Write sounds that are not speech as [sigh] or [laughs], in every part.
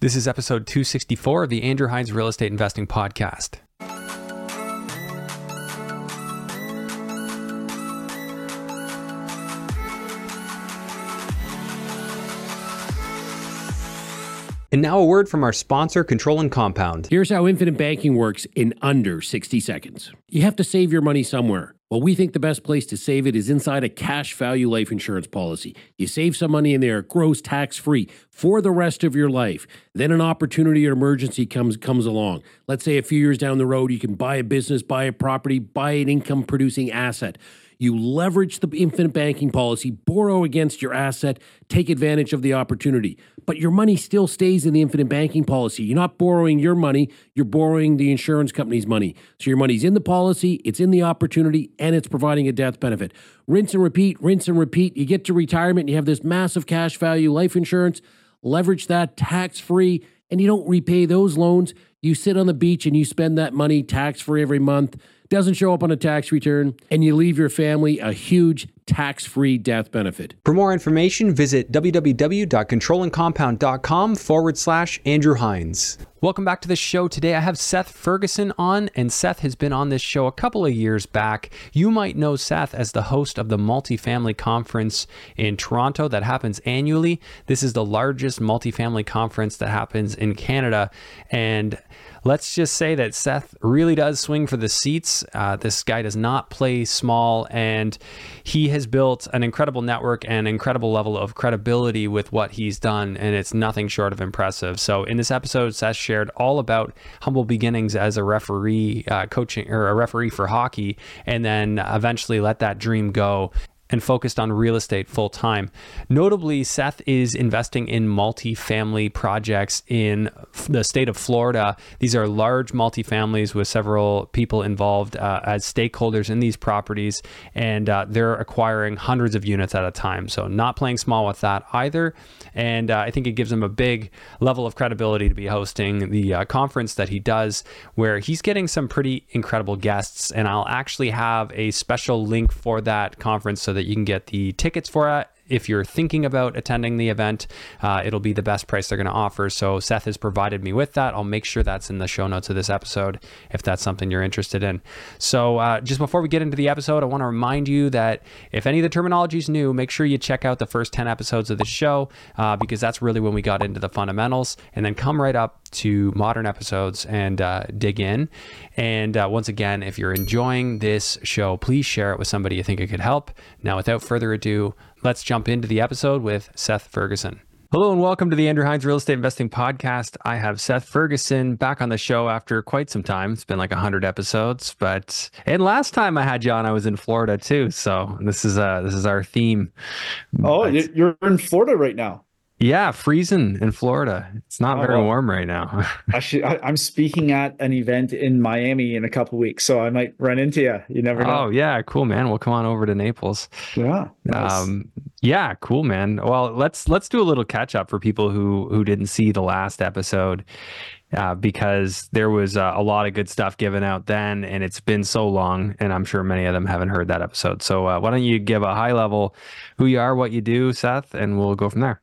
This is episode 264 of the Andrew Hines Real Estate Investing Podcast. And now a word from our sponsor, Control and Compound. Here's how infinite banking works in under 60 seconds. You have to save your money somewhere. Well, we think the best place to save it is inside a cash value life insurance policy. You save some money in there, it grows tax free for the rest of your life. Then an opportunity or emergency comes comes along. Let's say a few years down the road, you can buy a business, buy a property, buy an income producing asset. You leverage the infinite banking policy, borrow against your asset, take advantage of the opportunity. But your money still stays in the infinite banking policy. You're not borrowing your money, you're borrowing the insurance company's money. So your money's in the policy, it's in the opportunity, and it's providing a death benefit. Rinse and repeat, rinse and repeat. You get to retirement, you have this massive cash value life insurance, leverage that tax free, and you don't repay those loans. You sit on the beach and you spend that money tax free every month doesn't show up on a tax return, and you leave your family a huge tax free death benefit. For more information, visit www.controlandcompound.com forward slash Andrew Hines. Welcome back to the show. Today I have Seth Ferguson on, and Seth has been on this show a couple of years back. You might know Seth as the host of the Multifamily Conference in Toronto that happens annually. This is the largest multifamily conference that happens in Canada, and let's just say that Seth really does swing for the seats. Uh, this guy does not play small, and he has built an incredible network and incredible level of credibility with what he's done, and it's nothing short of impressive. So, in this episode, Seth shared all about humble beginnings as a referee, uh, coaching or a referee for hockey, and then eventually let that dream go and focused on real estate full time. Notably, Seth is investing in multifamily projects in the state of Florida. These are large multifamilies with several people involved uh, as stakeholders in these properties, and uh, they're acquiring hundreds of units at a time. So, not playing small with that either. And uh, I think it gives him a big level of credibility to be hosting the uh, conference that he does, where he's getting some pretty incredible guests. And I'll actually have a special link for that conference so that you can get the tickets for it if you're thinking about attending the event, uh, it'll be the best price they're going to offer. So Seth has provided me with that. I'll make sure that's in the show notes of this episode if that's something you're interested in. So uh, just before we get into the episode, I want to remind you that if any of the terminology is new, make sure you check out the first 10 episodes of the show uh, because that's really when we got into the fundamentals and then come right up to modern episodes and uh, dig in. And uh, once again, if you're enjoying this show, please share it with somebody you think it could help. Now, without further ado, let's jump into the episode with Seth Ferguson. Hello and welcome to the Andrew Hines Real Estate Investing Podcast. I have Seth Ferguson back on the show after quite some time. It's been like 100 episodes, but and last time I had you on I was in Florida too. So this is uh this is our theme. Oh, but, you're in Florida right now. Yeah, freezing in Florida. It's not oh, very well, warm right now. actually, [laughs] I, am speaking at an event in Miami in a couple weeks, so I might run into you. You never know. Oh yeah, cool, man. We'll come on over to Naples. Yeah. Nice. Um, yeah, cool, man. Well, let's let's do a little catch up for people who who didn't see the last episode. Uh, because there was uh, a lot of good stuff given out then, and it's been so long, and I'm sure many of them haven't heard that episode. So, uh, why don't you give a high level who you are, what you do, Seth, and we'll go from there.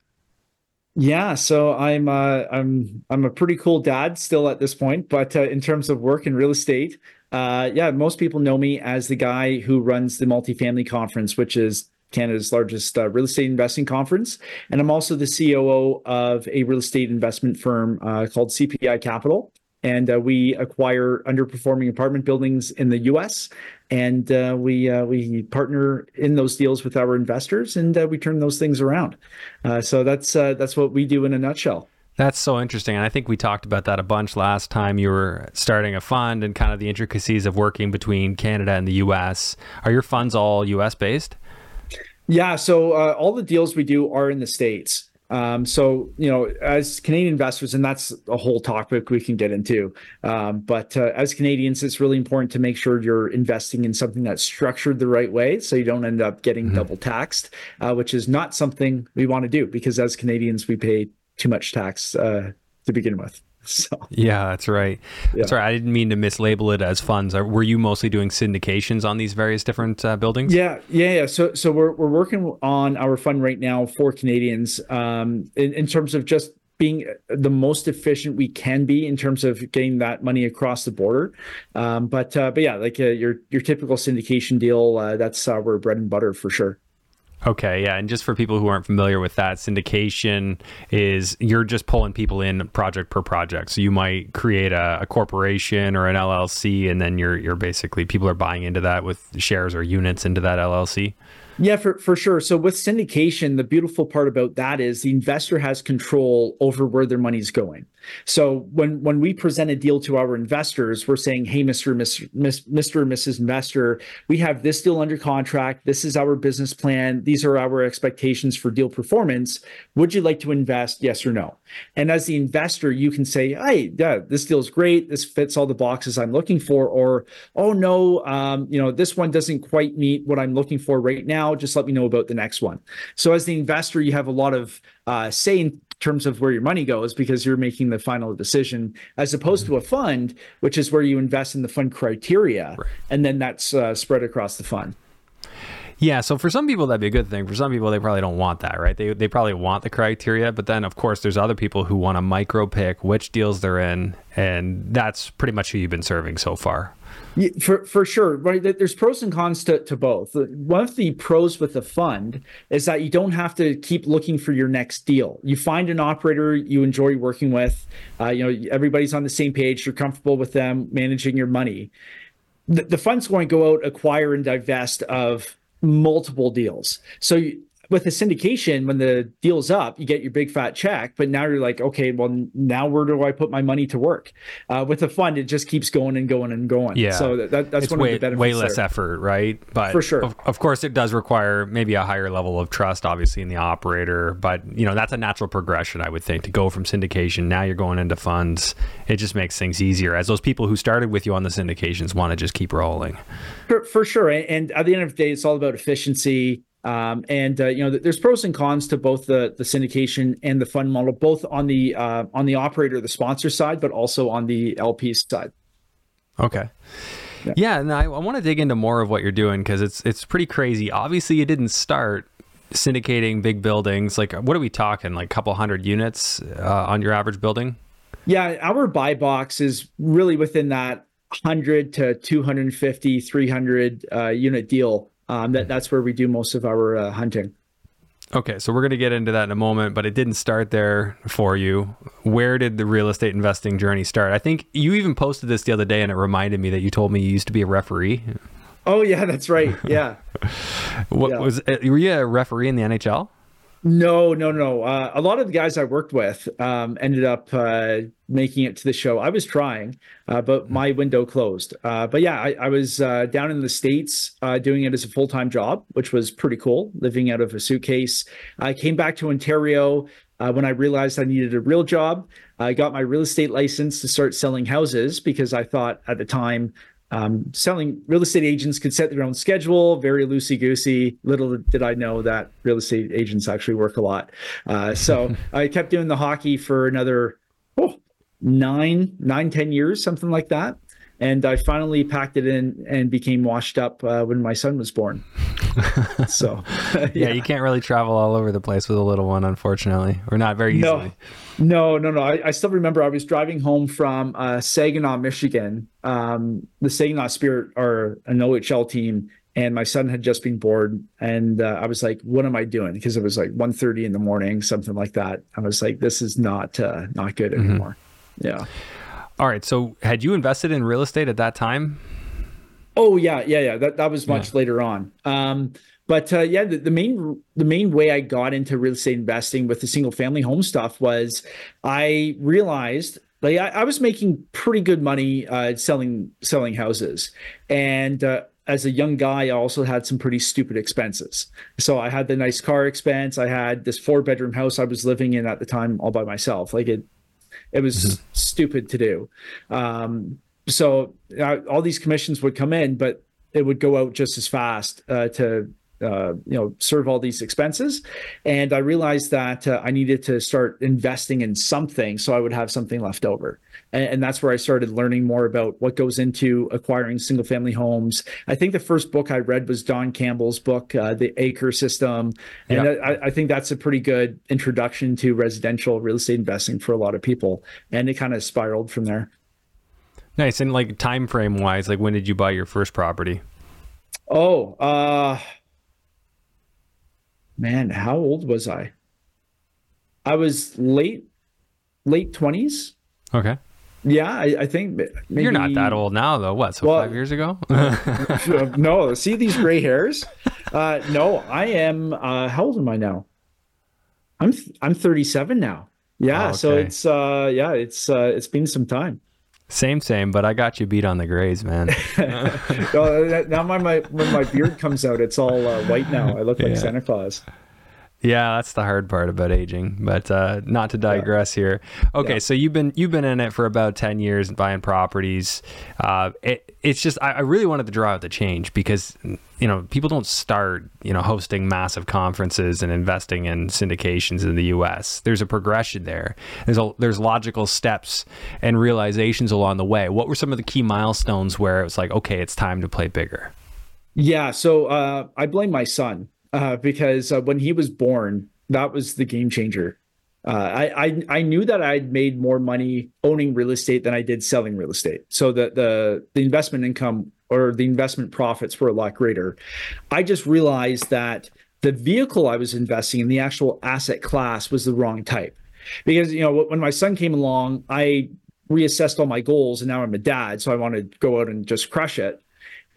Yeah, so I'm uh, I'm I'm a pretty cool dad still at this point, but uh, in terms of work in real estate, uh, yeah, most people know me as the guy who runs the multifamily conference, which is Canada's largest uh, real estate investing conference, and I'm also the COO of a real estate investment firm uh, called CPI Capital, and uh, we acquire underperforming apartment buildings in the U.S and uh, we uh, we partner in those deals with our investors, and uh, we turn those things around. Uh, so that's uh, that's what we do in a nutshell. That's so interesting, and I think we talked about that a bunch last time. You were starting a fund and kind of the intricacies of working between Canada and the U.S. Are your funds all U.S. based? Yeah, so uh, all the deals we do are in the states. Um, so you know, as Canadian investors, and that's a whole topic we can get into. Um, but uh, as Canadians, it's really important to make sure you're investing in something that's structured the right way, so you don't end up getting mm-hmm. double taxed, uh, which is not something we want to do because as Canadians, we pay too much tax uh, to begin with. [laughs] So yeah, that's right. Yeah. Right. I didn't mean to mislabel it as funds. Were you mostly doing syndications on these various different uh, buildings? Yeah, yeah, yeah. So so we're we're working on our fund right now for Canadians um, in, in terms of just being the most efficient we can be in terms of getting that money across the border. Um, but uh, but yeah, like uh, your your typical syndication deal, uh, that's our bread and butter for sure. Okay, yeah, and just for people who aren't familiar with that, syndication is you're just pulling people in project per project. So you might create a, a, corporation or an LLC, and then you're you're basically people are buying into that with shares or units into that LLC. Yeah, for, for sure. So with syndication, the beautiful part about that is the investor has control over where their money's going. So when when we present a deal to our investors, we're saying, "Hey, Mister Mr. Mr. and Mrs. Investor, we have this deal under contract. This is our business plan. These are our expectations for deal performance. Would you like to invest? Yes or no?" And as the investor, you can say, "Hey, yeah, this deal is great. This fits all the boxes I'm looking for," or, "Oh no, um, you know, this one doesn't quite meet what I'm looking for right now. Just let me know about the next one." So as the investor, you have a lot of uh, say in terms of where your money goes because you're making the final decision as opposed mm-hmm. to a fund which is where you invest in the fund criteria right. and then that's uh, spread across the fund yeah, so for some people that'd be a good thing. For some people they probably don't want that, right? They they probably want the criteria, but then of course there's other people who want to micro pick which deals they're in, and that's pretty much who you've been serving so far. Yeah, for for sure, right? There's pros and cons to, to both. One of the pros with the fund is that you don't have to keep looking for your next deal. You find an operator you enjoy working with. Uh, you know, everybody's on the same page. You're comfortable with them managing your money. The, the fund's going to go out, acquire, and divest of multiple deals. So with a syndication, when the deal's up, you get your big fat check. But now you're like, okay, well, now where do I put my money to work? Uh, with a fund, it just keeps going and going and going. Yeah. So that, that's it's one way, of the benefits. Way less there. effort, right? But for sure. Of, of, course, it does require maybe a higher level of trust, obviously, in the operator. But you know, that's a natural progression, I would think, to go from syndication. Now you're going into funds. It just makes things easier as those people who started with you on the syndications want to just keep rolling. For, for sure. And at the end of the day, it's all about efficiency um, and uh, you know, there's pros and cons to both the the syndication and the fund model, both on the uh, on the operator, the sponsor side, but also on the LP side. Okay. Yeah, yeah and I, I want to dig into more of what you're doing because it's it's pretty crazy. Obviously, you didn't start syndicating big buildings. Like, what are we talking? Like, a couple hundred units uh, on your average building? Yeah, our buy box is really within that 100 to 250, 300 uh, unit deal um, that that's where we do most of our uh, hunting. Okay, so we're going to get into that in a moment, but it didn't start there for you. Where did the real estate investing journey start? I think you even posted this the other day, and it reminded me that you told me you used to be a referee. Oh yeah, that's right. Yeah. [laughs] what yeah. was? Uh, were you a referee in the NHL? No, no, no. Uh, a lot of the guys I worked with um, ended up uh, making it to the show. I was trying, uh, but my window closed. Uh, but yeah, I, I was uh, down in the States uh, doing it as a full time job, which was pretty cool, living out of a suitcase. I came back to Ontario when I realized I needed a real job. I got my real estate license to start selling houses because I thought at the time um, selling real estate agents could set their own schedule, very loosey goosey. Little did I know that real estate agents actually work a lot. Uh, so [laughs] I kept doing the hockey for another oh, nine, nine, ten years, something like that. And I finally packed it in and became washed up uh, when my son was born. [laughs] so, yeah. yeah. you can't really travel all over the place with a little one, unfortunately, or not very easily. No, no, no, no. I, I still remember I was driving home from uh, Saginaw, Michigan. Um, the Saginaw Spirit are an OHL team, and my son had just been born and uh, i was like what am i doing because it was like 1.30 in the morning something like that i was like this is not uh, not good mm-hmm. anymore mm-hmm. yeah all right so had you invested in real estate at that time oh yeah yeah yeah that, that was much yeah. later on um, but uh, yeah, the, the, main the main way I got into real estate investing with the single family home stuff was I realized like I, I was making pretty good money uh, selling selling houses, and uh, as a young guy, I also had some pretty stupid expenses. So I had the nice car expense. I had this four bedroom house I was living in at the time all by myself. Like it, it was mm-hmm. stupid to do. Um, so uh, all these commissions would come in, but it would go out just as fast uh, to uh, you know serve all these expenses. And i realized that uh, i needed to start investing in something so i would have something left over. And, and, that's where i started learning more about what goes into acquiring single family homes. I think the first book i read was don campbell's book uh, the acre system. And yep. I, I, think that's a pretty good introduction to residential real estate investing for a lot of people. And it kind of spiraled from there. Nice. And like time frame wise like when did you buy your first property? Oh uh man, how old was I? I was late, late twenties. Okay. Yeah, I, I think maybe... you're not that old now, though. What? So well, five years ago? [laughs] no, see these gray hairs. Uh, no, I am. Uh, how old am I now? I'm I'm 37 now. Yeah, oh, okay. so it's uh, yeah, it's uh, it's been some time. Same, same, but I got you beat on the grays, man. [laughs] now my, my when my beard comes out, it's all uh, white now. I look like yeah. Santa Claus. Yeah, that's the hard part about aging. But uh, not to digress yeah. here. Okay, yeah. so you've been you've been in it for about ten years, and buying properties. Uh, it, it's just I, I, really wanted to draw out the change because you know people don't start you know hosting massive conferences and investing in syndications in the U.S. There's a progression there. There's a there's logical steps and realizations along the way. What were some of the key milestones where it was like, okay, it's time to play bigger? Yeah, so uh, I blame my son uh, because uh, when he was born, that was the game changer. Uh, I, I, I knew that I'd made more money owning real estate than I did selling real estate. So the the the investment income or the investment profits were a lot greater. I just realized that the vehicle I was investing in, the actual asset class, was the wrong type. Because you know when my son came along, I reassessed all my goals, and now I'm a dad, so I want to go out and just crush it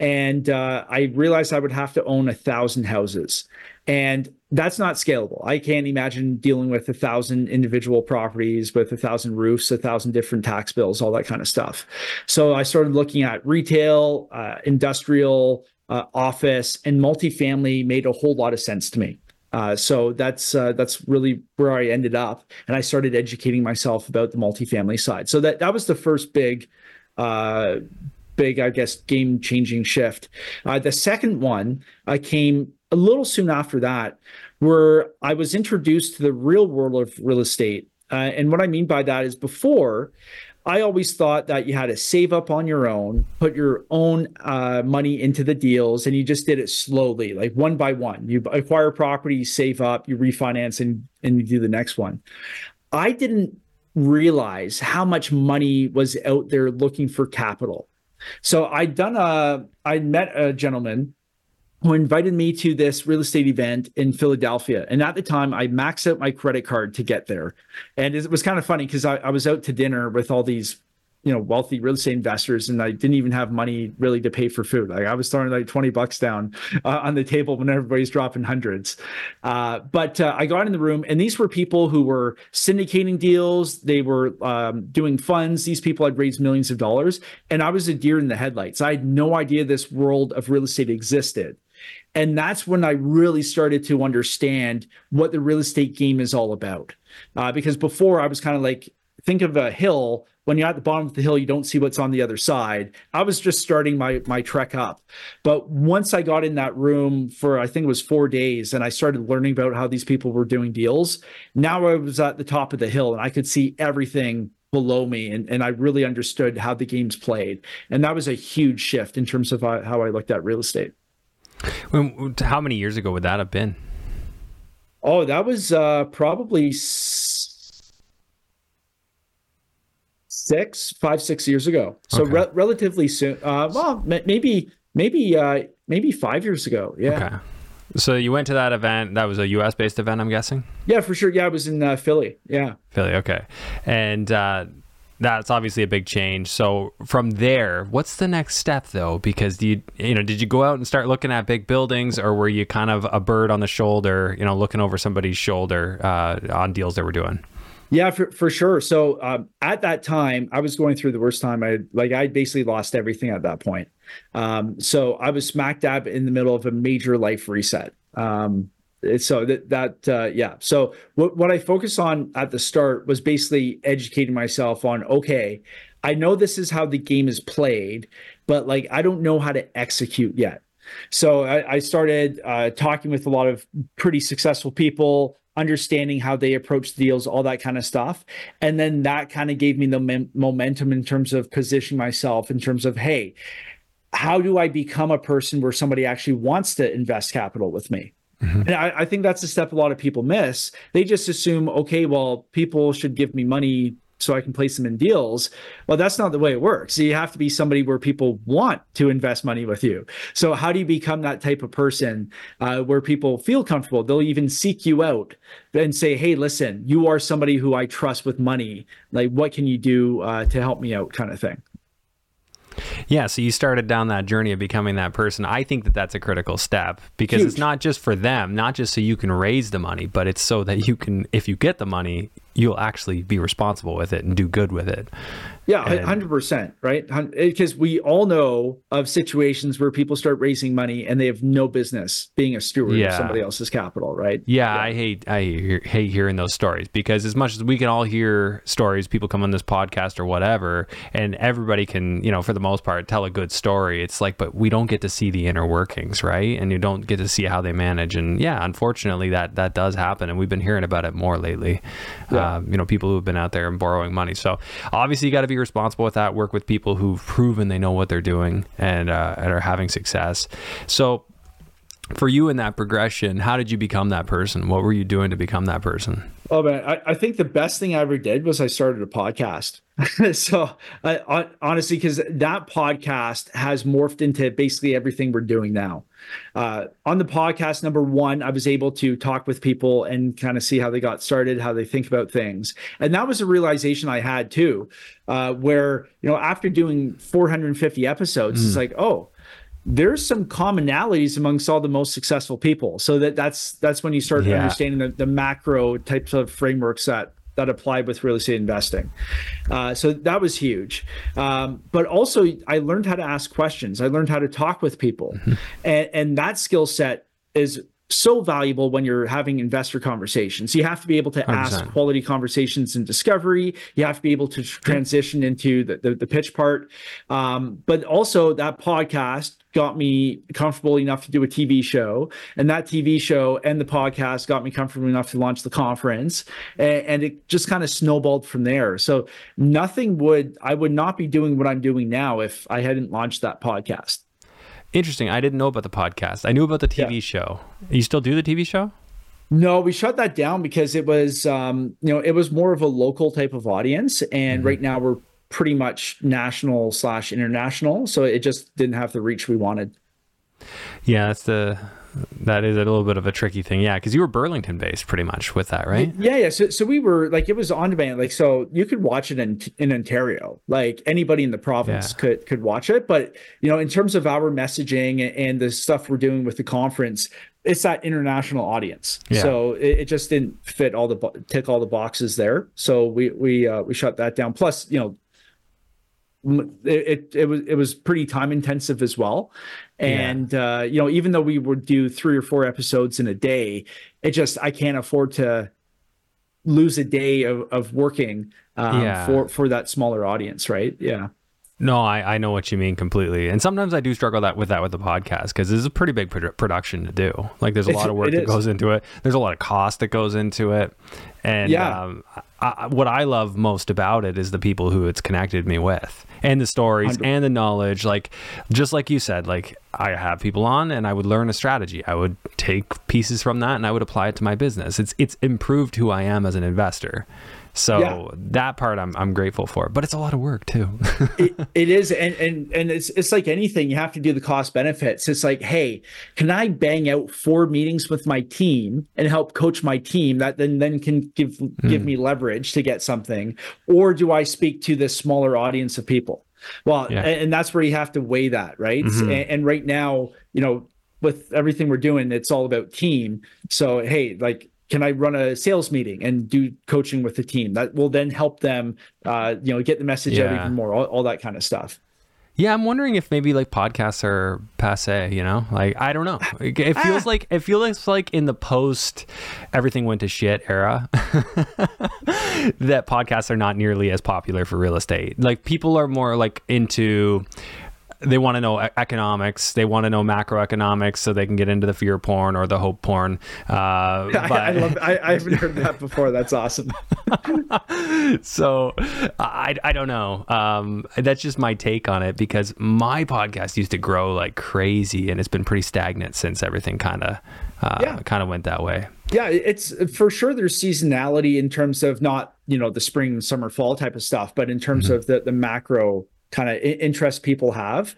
and uh, I realized I would have to own a thousand houses, and that's not scalable. I can't imagine dealing with a thousand individual properties with a thousand roofs, a thousand different tax bills, all that kind of stuff. So I started looking at retail, uh, industrial, uh, office, and multifamily made a whole lot of sense to me. Uh, so that's uh, that's really where I ended up, and I started educating myself about the multifamily side. So that that was the first big uh, big, I guess, game changing shift. Uh, the second one uh, came a little soon after that, where I was introduced to the real world of real estate. Uh, and what I mean by that is before, I always thought that you had to save up on your own, put your own uh, money into the deals, and you just did it slowly, like one by one. You acquire property, you save up, you refinance, and, and you do the next one. I didn't realize how much money was out there looking for capital. So I'd done a, I met a gentleman who invited me to this real estate event in Philadelphia. And at the time, I maxed out my credit card to get there. And it was kind of funny because I, I, was out to dinner with all these you know wealthy real estate investors and i didn't even have money really to pay for food. Like i was throwing like 20 bucks down uh, on the table when everybody's dropping hundreds. Uh, but uh, i got in the room and these were people who were syndicating deals. They were um, doing funds. These people had raised millions of dollars and i was a deer in the headlights. I had no idea this world of real estate existed. And that's when I really started to understand what the real estate game is all about. Uh, because before I was kind of like, think of a hill when you're at the bottom of the hill, you don't see what's on the other side. I was just starting my my trek up, but once I got in that room for I think it was four days, and I started learning about how these people were doing deals. Now I was at the top of the hill, and I could see everything below me, and and I really understood how the game's played, and that was a huge shift in terms of uh, how I looked at real estate. When, how many years ago would that have been? Oh, that was uh, probably six, five, six years ago. So okay. re- relatively soon. Uh, well, maybe, maybe, uh, maybe five years ago. Yeah. Okay. So you went to that event. That was a U.S. based event, I'm guessing. Yeah, for sure. Yeah, I was in uh, Philly. Yeah. Philly. Okay. And uh, that's obviously a big change. So from there, what's the next step though? Because you you know did you go out and start looking at big buildings, or were you kind of a bird on the shoulder, you know, looking over somebody's shoulder uh, on deals they were doing? Yeah, for, for sure. So um, at that time, I was going through the worst time. I like I basically lost everything at that point. Um, so I was smack dab in the middle of a major life reset. Um, so that that uh, yeah. So what what I focused on at the start was basically educating myself on okay, I know this is how the game is played, but like I don't know how to execute yet. So I, I started uh, talking with a lot of pretty successful people, understanding how they approach deals, all that kind of stuff. And then that kind of gave me the mem- momentum in terms of positioning myself in terms of, hey, how do I become a person where somebody actually wants to invest capital with me? Mm-hmm. And I, I, think that's a step a lot of people miss. They just assume, okay, well, people should give me money so I can place them in deals. Well, that's not the way it works. You have to be somebody where people want to invest money with you. So, how do you become that type of person uh, where people feel comfortable? They'll even seek you out and say, "Hey, listen, you are somebody who I trust with money. Like, what can you do uh, to help me out?" Kind of thing. Yeah, so you started down that journey of becoming that person. I think that that's a critical step because Huge. it's not just for them, not just so you can raise the money, but it's so that you can, if you get the money, you'll actually be responsible with it and do good with it. Yeah, hundred percent, right? Because we all know of situations where people start raising money and they have no business being a steward yeah. of somebody else's capital, right? Yeah, yeah, I hate I hate hearing those stories because as much as we can all hear stories, people come on this podcast or whatever, and everybody can, you know, for the most part, tell a good story. It's like, but we don't get to see the inner workings, right? And you don't get to see how they manage. And yeah, unfortunately, that that does happen, and we've been hearing about it more lately. Yeah. Uh, you know, people who've been out there and borrowing money. So obviously, you got to be responsible with that. Work with people who've proven they know what they're doing and, uh, and are having success. So, for you in that progression, how did you become that person? What were you doing to become that person? Oh man, I, I think the best thing I ever did was I started a podcast. [laughs] so I, honestly, because that podcast has morphed into basically everything we're doing now. Uh, on the podcast, number one, I was able to talk with people and kind of see how they got started, how they think about things, and that was a realization I had too, uh, where you know after doing 450 episodes, mm. it's like oh there's some commonalities amongst all the most successful people. So that that's that's when you start yeah. understanding the, the macro types of frameworks that that applied with real estate investing. Uh, so that was huge. Um, but also, I learned how to ask questions. I learned how to talk with people, mm-hmm. and, and that skill set is so valuable when you're having investor conversations. You have to be able to 100%. ask quality conversations in discovery. You have to be able to transition into the, the, the pitch part. Um, but also, that podcast got me comfortable enough to do a TV show. And that TV show and the podcast got me comfortable enough to launch the conference. And, and it just kind of snowballed from there. So, nothing would, I would not be doing what I'm doing now if I hadn't launched that podcast. Interesting. I didn't know about the podcast. I knew about the TV yeah. show. You still do the TV show? No, we shut that down because it was, um, you know, it was more of a local type of audience, and mm-hmm. right now we're pretty much national slash international, so it just didn't have the reach we wanted. Yeah, that's the that is a little bit of a tricky thing. Yeah, because you were Burlington based pretty much with that, right? Yeah, yeah. So, so we were like it was on demand, like so you could watch it in in Ontario. Like anybody in the province yeah. could could watch it. But you know, in terms of our messaging and the stuff we're doing with the conference, it's that international audience. Yeah. So it, it, just didn't fit all the tick all the boxes there. So we we uh, we shut that down. Plus, you know, it, it, was it was pretty time intensive as well and yeah. uh, you know even though we would do three or four episodes in a day it just i can't afford to lose a day of, of working um, yeah. for for that smaller audience right yeah no, I, I know what you mean completely. And sometimes I do struggle that with that with the podcast because this is a pretty big produ- production to do. Like there's a lot of work that goes into it. There's a lot of cost that goes into it. And yeah. Um, I, what I love most about it is the people who it's connected me with and the stories 100. and the knowledge. Like, just like you said, like I have people on and I would learn a strategy. I would take pieces from that and I would apply it to my business. It's, it's improved who I am as an investor. So yeah. that part I'm I'm grateful for, but it's a lot of work too. [laughs] it, it is, and and and it's it's like anything. You have to do the cost benefits. It's like, hey, can I bang out four meetings with my team and help coach my team that then then can give mm. give me leverage to get something, or do I speak to this smaller audience of people? Well, yeah. and, and, that's where you have to weigh that, right? Mm-hmm. And, and right now, you know, with everything we're doing, it's all about team. So hey, like can I run a sales meeting and do coaching with the team? That will then help them, uh, you know, get the message yeah. out even more, all, all, that kind of stuff. Yeah, I'm wondering if maybe like podcasts are passe. You know, like I don't know. It ah. feels like it feels like in the post everything went to shit era [laughs] that podcasts are not nearly as popular for real estate. Like people are more like into they want to know economics, they want to know macroeconomics, so they can get into the fear porn or the hope porn. Uh, [laughs] I, I love. I, I haven't heard that before. That's awesome. [laughs] so I, I don't know. Um, that's just my take on it because my podcast used to grow like crazy and it's been pretty stagnant since everything kind of uh, Yeah. kind of went that way. Yeah, it's for sure. There's seasonality in terms of not you know the spring, summer, fall type of stuff, but in terms of the the macro kind of interest people have.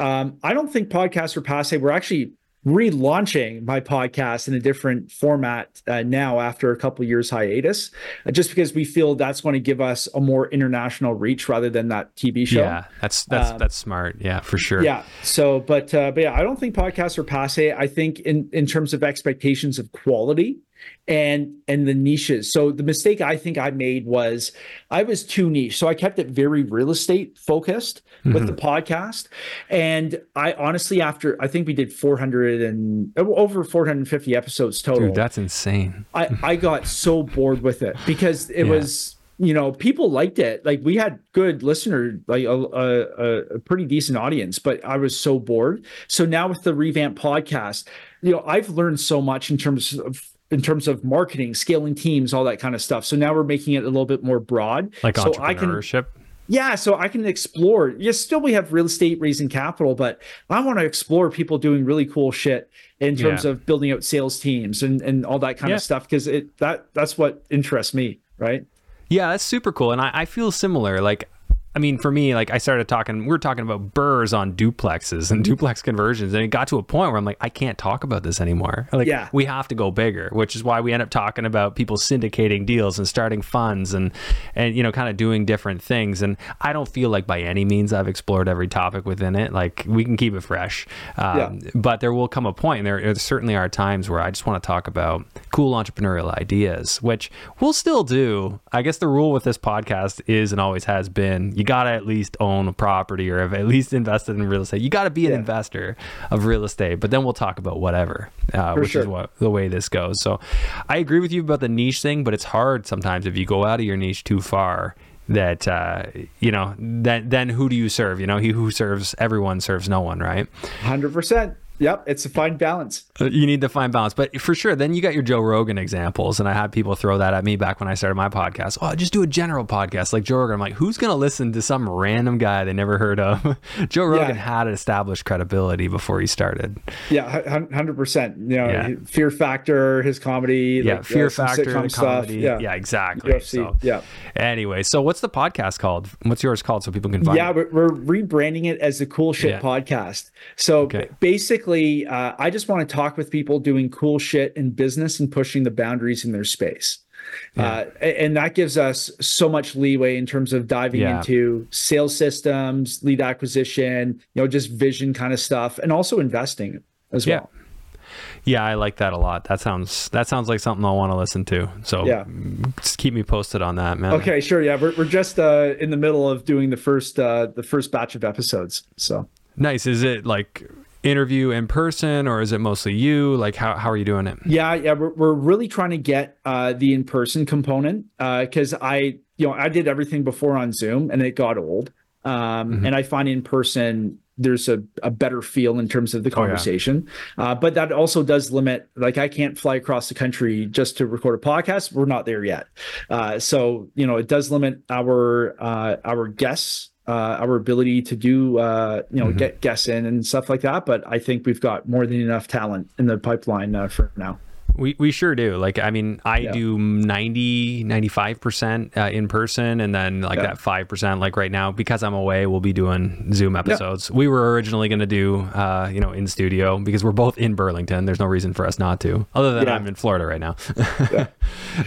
Um, I don't think podcasts are passe. We're actually relaunching my podcast in a different format uh, now after a couple years hiatus, uh, just because we feel that's going to give us a more international reach rather than that TV show. Yeah, that's that's Um, that's smart. Yeah, for sure. Yeah. So, but uh, but yeah, I don't think podcasts are passe. I think in in terms of expectations of quality and and the niches. So the mistake I think I made was I was too niche. So I kept it very real estate focused with mm-hmm. the podcast. And I honestly, after I think we did 400 and over 450 episodes total. Dude, that's insane. I, I got so bored with it because it Yeah. was you know people liked it like we had good listener like a, a, a pretty decent audience but i was so bored so now with the revamp podcast you know i've learned so much in terms of in terms of marketing scaling teams all that kind of stuff so now we're making it a little bit more broad Like so i can entrepreneurship. yeah, so I can explore. Yes, still we have real estate raising capital, but I want to explore people doing really cool shit in terms Yeah. of building out sales teams and and all that kind Yeah. of stuff because it that that's what interests me, right? Yeah, that's super cool. And I, I feel similar. Like, I mean, for me, like I started talking, we were talking about BRRRRs on duplexes and duplex conversions. And it got to a point where I'm like, I can't talk about this anymore. Like, Yeah. we have to go bigger, which is why we end up talking about people syndicating deals and starting funds and, and, you know, kind of doing different things. And I don't feel like by any means I've explored every topic within it. Like, we can keep it fresh. Um, Yeah. But there will come a point, and there, there certainly are times where I just want to talk about cool entrepreneurial ideas, which we'll still do. I guess the rule with this podcast is and always has been you got to at least own a property or have at least invested in real estate. You got to be an Yeah. investor of real estate, but then we'll talk about whatever, uh, which is what the way this goes. So I agree with you about the niche thing, but it's hard sometimes if you go out of your niche too far. That uh, you know, then then who do you serve? You know, he who serves everyone serves no one, right? Hundred percent. Yep, it's a fine balance. Uh, You need to find balance, but for sure, then you got your Joe Rogan examples, and I had people throw that at me back when I started my podcast. Oh, just do a general podcast like Joe Rogan. I'm like, who's gonna listen to some random guy they never heard of? [laughs] Joe Rogan Yeah. had established credibility before he started. Yeah, hundred percent. You know, Yeah. Fear Factor, his comedy. Yeah, like, Fear uh, Factor, sitcom stuff. Yeah, Yeah, exactly. UFC. So, Yeah. Anyway, so what's the podcast called? What's yours called so people can find Yeah, it? we're, we're rebranding it as the Cool Shit. Podcast. So Okay. basically, uh, I just want to talk with people doing cool shit in business and pushing the boundaries in their space. Uh, and that gives us so much leeway in terms of diving Yeah. into sales systems, lead acquisition, you know, just vision kind of stuff, and also investing as Yeah. well. Yeah, I like that a lot. That sounds that sounds like something I want to listen to. So Yeah. just keep me posted on that, man. Okay, sure. Yeah, we're, we're just uh, in the middle of doing the first uh, the first batch of episodes. So Nice. Is it like interview in person or is it mostly you? Like how, how are you doing it? Yeah, yeah, we're, we're really trying to get uh, the in-person component because I, you know, I did everything before on Zoom and it got old. Um, And I find in person there's a, a better feel in terms of the Oh, yeah. conversation. uh, but that also does limit, like I can't fly across the country just to record a podcast. We're not there yet. Uh, so you know, it does limit our uh, our guests. Uh, our ability to do, uh, you know, get guests in and stuff like that. But I think we've got more than enough talent in the pipeline uh, for now. We, we sure do. Like, I mean, I Yeah. do 90, 95% uh, in person and then like Yeah. that 5%, like right now, because I'm away, we'll be doing Zoom episodes. We were originally going to do, uh, you know, in studio because we're both in Burlington. There's no reason for us not to, other than Yeah. I'm in Florida right now. [laughs]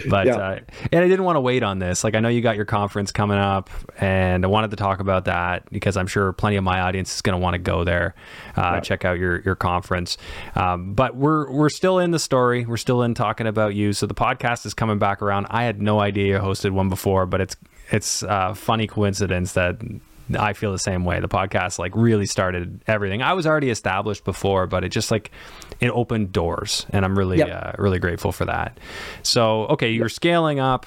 but, Yeah. uh, and I didn't want to wait on this. Like, I know you got your conference coming up and I wanted to talk about that because I'm sure plenty of my audience is going to want to go there, uh, check out your, your conference. Um, but we're, we're still in the story. We're still in talking about you. So the podcast is coming back around. I had no idea you hosted one before, but it's, it's a funny coincidence that I feel the same way. The podcast like really started everything. I was already established before, but it just like it opened doors, and I'm really yep. uh, really grateful for that. So okay, you were scaling up.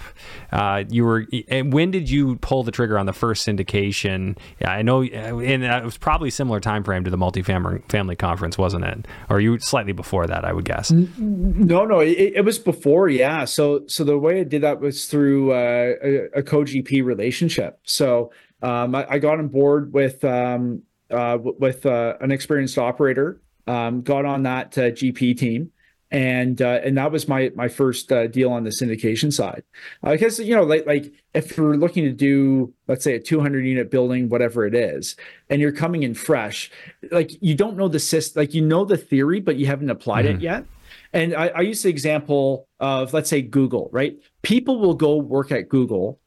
Uh, you were. And when did you pull the trigger on the first syndication? Yeah, I know, and it was probably similar time frame to the multifamily family conference, wasn't it? Or you slightly before that, I would guess. No, no, it, it was before. Yeah. So so the way I did that was through uh, a, a co GP relationship. So um, I, I, got on board with um, uh, with uh, an experienced operator, um, got on that uh, GP team, and uh, and that was my my first uh, deal on the syndication side. Because you know, like like if you're looking to do, let's say, a 200 unit building, whatever it is, and you're coming in fresh, like you don't know the system, like you know the theory, but you haven't applied mm-hmm. it yet. And I, I use the example of, let's say, Google, right? People will go work at Google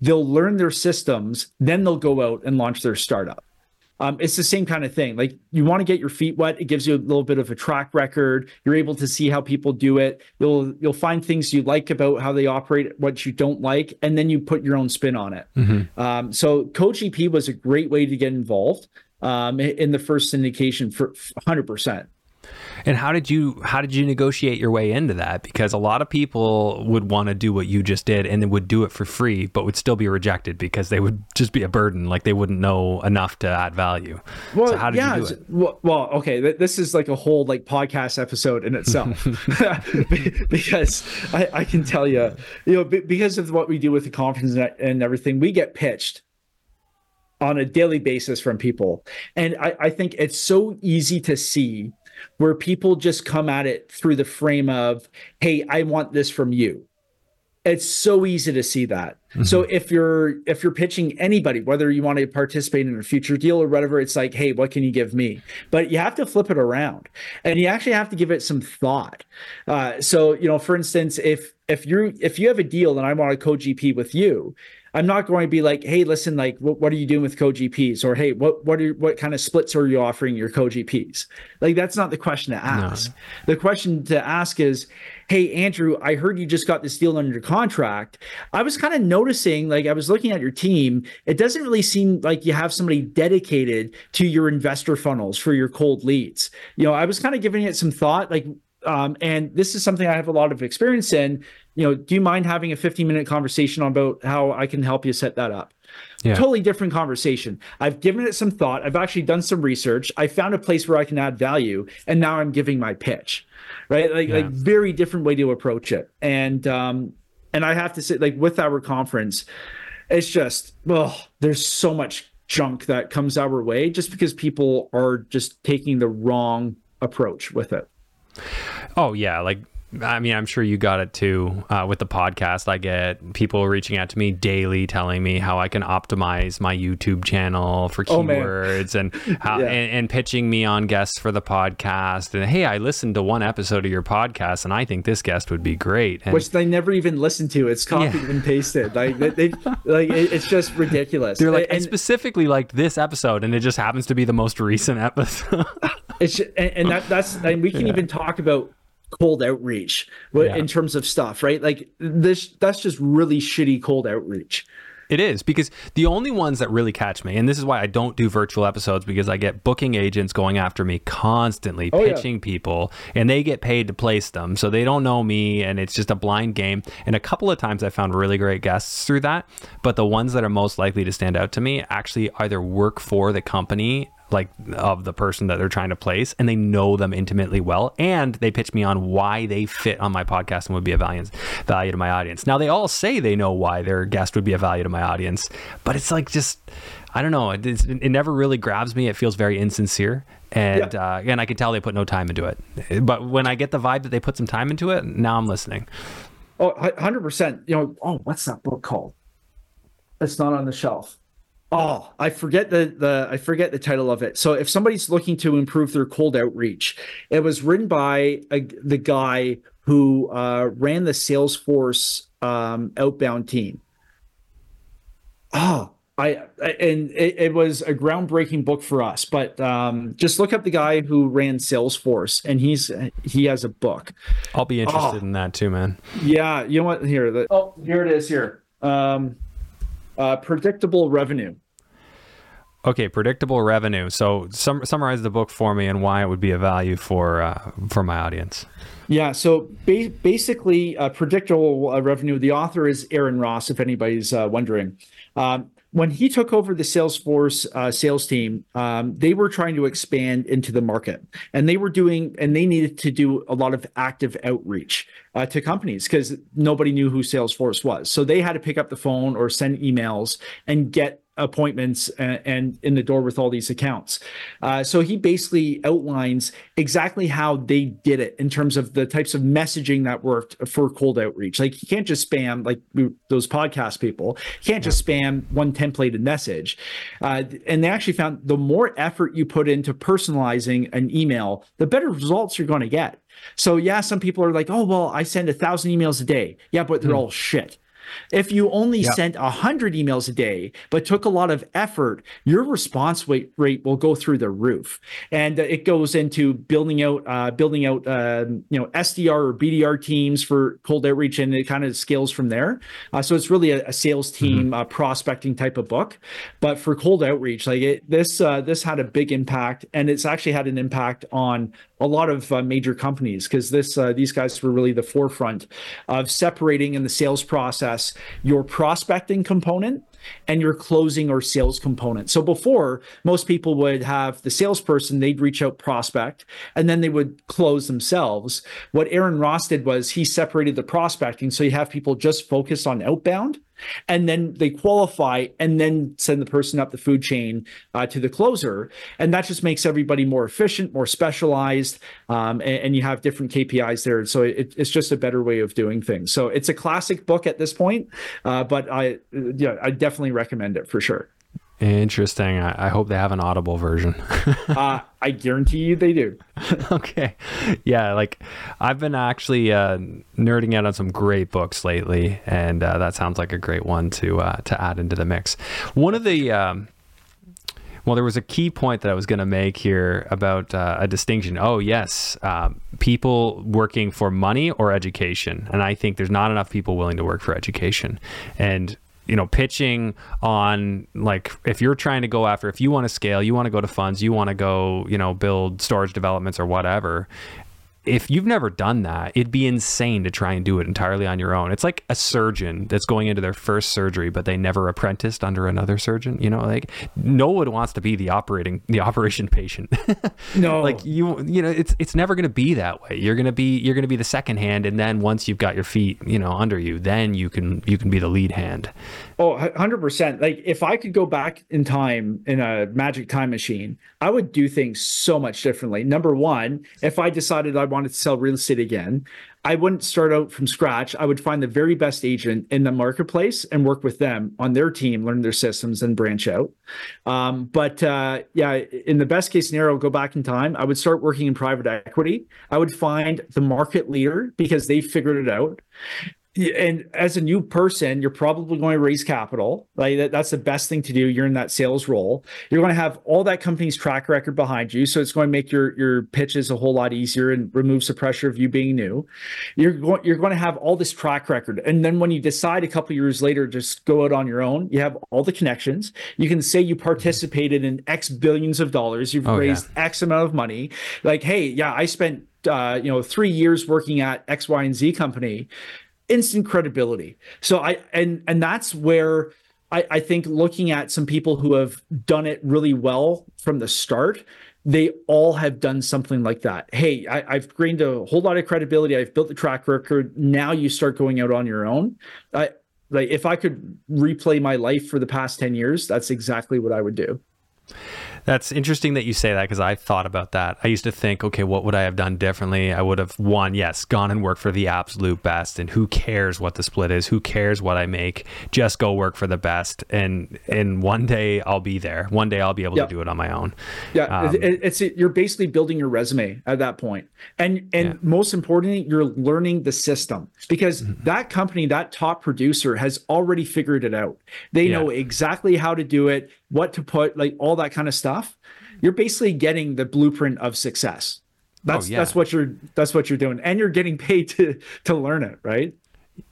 they'll learn their systems, then they'll go out and launch their startup. Um, it's the same kind of thing. Like you want to get your feet wet. It gives you a little bit of a track record. You're able to see how people do it. You'll you'll find things you like about how they operate, what you don't like, and then you put your own spin on it. Mm-hmm. Um, so GP was a great way to get involved um, in the first syndication for 100 percent. And how did you how did you negotiate your way into that? Because a lot of people would want to do what you just did and then would do it for free, but would still be rejected because they would just be a burden, like they wouldn't know enough to add value. Well, so how did yeah, you do it? Well, well, okay, this is like a whole like podcast episode in itself [laughs] [laughs] because I, I can tell you, you know, because of what we do with the conference and everything, we get pitched on a daily basis from people. And I, I, think it's so easy to see where people just come at it through the frame of, hey, I want this from you. It's so easy to see that. Mm-hmm. So if you're if you're pitching anybody, whether you want to participate in a future deal or whatever, it's like, hey, what can you give me? But you have to flip it around, and you actually have to give it some thought. Uh, so you know, for instance, if if you if you have a deal and I want to co GP with you, I'm not going to be like, hey, listen, like, what, what are you doing with co-GPs? Or hey, what what are what kind of splits are you offering your co-GPs? Like, that's not the question to ask. No. The question to ask is, hey, Andrew, I heard you just got this deal under contract. I was kind of noticing, like, I was looking at your team. It doesn't really seem like you have somebody dedicated to your investor funnels for your cold leads. You know, I was kind of giving it some thought, like, um, and this is something I have a lot of experience in you know, do you mind having a 15 minute conversation about how I can help you set that up? Yeah. Totally different conversation. I've given it some thought. I've actually done some research. I found a place where I can add value, and now I'm giving my pitch. Right, like yeah. like very different way to approach it. And um, and I have to say, like with our conference, it's just well, there's so much junk that comes our way just because people are just taking the wrong approach with it. Oh yeah, like I mean, I'm sure you got it too uh, with the podcast. I get people reaching out to me daily, telling me how I can optimize my YouTube channel for oh, keywords oh, and [laughs] how yeah. and, and, pitching me on guests for the podcast. And hey, I listened to one episode of your podcast, and I think this guest would be great. And, Which they never even listened to. It's copied yeah. and pasted. Like they, they [laughs] like it, it's just ridiculous. They're like, and, I specifically liked this episode, and it just happens to be the most recent episode. it's and, and that, that's and we can yeah. even talk about cold outreach yeah. in terms of stuff, right? Like this, that's just really shitty cold outreach. It is because the only ones that really catch me, and this is why I don't do virtual episodes because I get booking agents going after me constantly, oh, pitching yeah. people, and they get paid to place them. So they don't know me, and it's just a blind game. And a couple of times I found really great guests through that. But the ones that are most likely to stand out to me actually either work for the company like of the person that they're trying to place and they know them intimately well and they pitch me on why they fit on my podcast and would be a value, value to my audience. Now they all say they know why their guest would be a value to my audience but it's like just i don't know it, it never really grabs me. It feels very insincere and yeah. uh, and i can tell they put no time into it. But when i get the vibe that they put some time into it now i'm listening. Oh 100% you know oh what's that book called? It's not on the shelf Oh, I forget the the I forget the title of it. So if somebody's looking to improve their cold outreach, it was written by a, the guy who uh, ran the Salesforce um, outbound team. Oh, I, I and it, it, was a groundbreaking book for us. But um, just look up the guy who ran Salesforce, and he's he has a book. I'll be interested oh, in that too, man. Yeah, you know what? Here, the, oh, here it is. Here. Um, uh, predictable revenue. Okay, predictable revenue. So sum, summarize the book for me and why it would be a value for uh, for my audience. Yeah, so ba- basically, uh, predictable uh, revenue. The author is Aaron Ross, if anybody's uh, wondering. Um, when he took over the Salesforce uh, sales team, um, they were trying to expand into the market, and they were doing, and they needed to do a lot of active outreach uh, to companies because nobody knew who Salesforce was. So they had to pick up the phone or send emails and get appointments and, and, in the door with all these accounts. Uh, so he basically outlines exactly how they did it in terms of the types of messaging that worked for cold outreach. Like you can't just spam like those podcast people. You can't just spam one templated message. Uh, and they actually found the more effort you put into personalizing an email, the better results you're going to get. So yeah, some people are like, oh well, I send a thousand emails a day. Yeah, but they're hmm. all shit. If you only yep. sent 100 emails a day, but took a lot of effort, your response rate, rate will go through the roof. And uh, it goes into building out, uh, building out, uh, you know, SDR or BDR teams for cold outreach, and it kind of scales from there. Uh, so it's really a, a sales mm-hmm. team mm-hmm. prospecting type of book. But for cold outreach, like it, this, uh, this had a big impact, and it's actually had an impact on a lot of uh, major companies because this uh, these guys were really the forefront of separating in the sales process your prospecting component and your closing or sales component. So before, most people would have the salesperson, they'd reach out prospect, and then they would close themselves. What Aaron Ross did was he separated the prospecting. So you have people just focused on outbound and then they qualify and then send the person up the food chain uh, to the closer. And that just makes everybody more efficient more specialized um, and, and, you have different kpis there. So it, it's just a better way of doing things. So it's a classic book at this point uh, but i yeah i definitely recommend it for sure Interesting. I, I, hope they have an audible version. [laughs] uh, I guarantee you they do. okay. Yeah, like I've been actually uh, nerding out on some great books lately, and uh, that sounds like a great one to uh, to add into the mix. One of the um, well, there was a key point that I was going to make here about uh, a distinction. Oh, yes, um, people working for money or education, and I think there's not enough people willing to work for education, and you know, pitching on like if you're trying to go after, if you want to scale, you want to go to funds, you want to go, you know, build storage developments or whatever, if you've never done that, it'd be insane to try and do it entirely on your own. It's like a surgeon that's going into their first surgery, but they never apprenticed under another surgeon. You know, like no one wants to be the operating the operation patient. [laughs] no, like you, you know, it's it's never going to be that way. You're gonna be you're gonna be the second hand, and then once you've got your feet, you know, under you, then you can you can be the lead hand. Oh, 100%. Like if I could go back in time in a magic time machine, I would do things so much differently. Number one, if I decided I wanted to sell real estate again, I wouldn't start out from scratch. I would find the very best agent in the marketplace and work with them on their team, learn their systems, and branch out. Um, but uh, yeah, in the best case scenario, go back in time. I would start working in private equity. I would find the market leader because they figured it out and as a new person, you're probably going to raise capital. Like that, that's the best thing to do. You're in that sales role. You're going to have all that company's track record behind you, so it's going to make your your pitches a whole lot easier and removes the pressure of you being new. You're going you're going to have all this track record, and then when you decide a couple years later just go out on your own, you have all the connections. You can say you participated in X billions of dollars. You've oh, raised yeah. X amount of money. Like, hey, yeah, I spent uh, you know three years working at X, Y, and Z company instant credibility. So I and and that's where I, I think looking at some people who have done it really well from the start, they all have done something like that. Hey, I, have gained a whole lot of credibility. I've built the track record. Now you start going out on your own. I like if I could replay my life for the past 10 years, that's exactly what I would do. That's interesting that you say that because I thought about that. I used to think, okay, what would I have done differently? I would have one, yes, gone and worked for the absolute best, and who cares what the split is? Who cares what I make? Just go work for the best, and and one day I'll be there. One day I'll be able to do it on my own. Yeah, um, it's, it's you're basically building your resume at that point, and and yeah. most importantly, you're learning the system because mm-hmm. that company, that top producer, has already figured it out. They yeah. know exactly how to do it, what to put, like all that kind of stuff you're basically getting the blueprint of success. Oh, that's oh, yeah. that's what you're that's what you're doing, and you're getting paid to to learn it, right?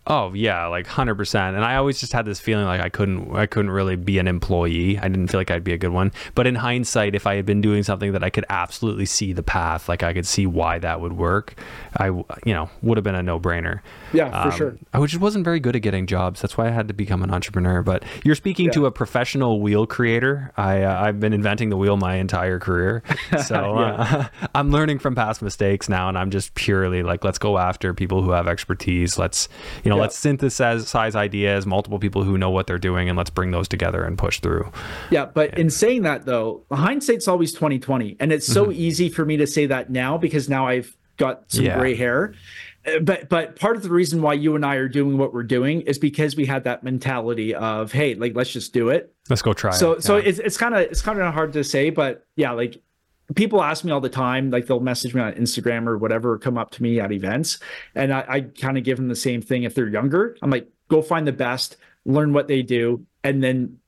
Oh yeah, like hundred percent. And I always just had this feeling like I couldn't, I couldn't really be an employee. I didn't feel like I'd be a good one. But in hindsight, if I had been doing something that I could absolutely see the path, like I could see why that would work, I, you know, would have been a no brainer. Yeah, for um, sure. I just wasn't very good at getting jobs. That's why I had to become an entrepreneur. But you're speaking yeah. to a professional wheel creator. I, uh, I've been inventing the wheel my entire career, [laughs] so uh, [laughs] I'm learning from past mistakes now, and I'm just purely like, let's go after people who have expertise. Let's, you know know, yeah. let's synthesize ideas, multiple people who know what they're doing, and let's bring those together and push through. Yeah, but yeah. in saying that though, hindsight's always 2020. And it's so mm-hmm. easy for me to say that now because now I've got some yeah. gray hair. Uh, but but part of the reason why you and I are doing what we're doing is because we had that mentality of hey, like let's just do it. Let's go try so, it. So so it's it's kind of it's kind of hard to say, but yeah, like people ask me all the time, like they'll message me on Instagram or whatever, come up to me at events, and I, I kind of give them the same thing. If they're younger, I'm like, go find the best, learn what they do, and then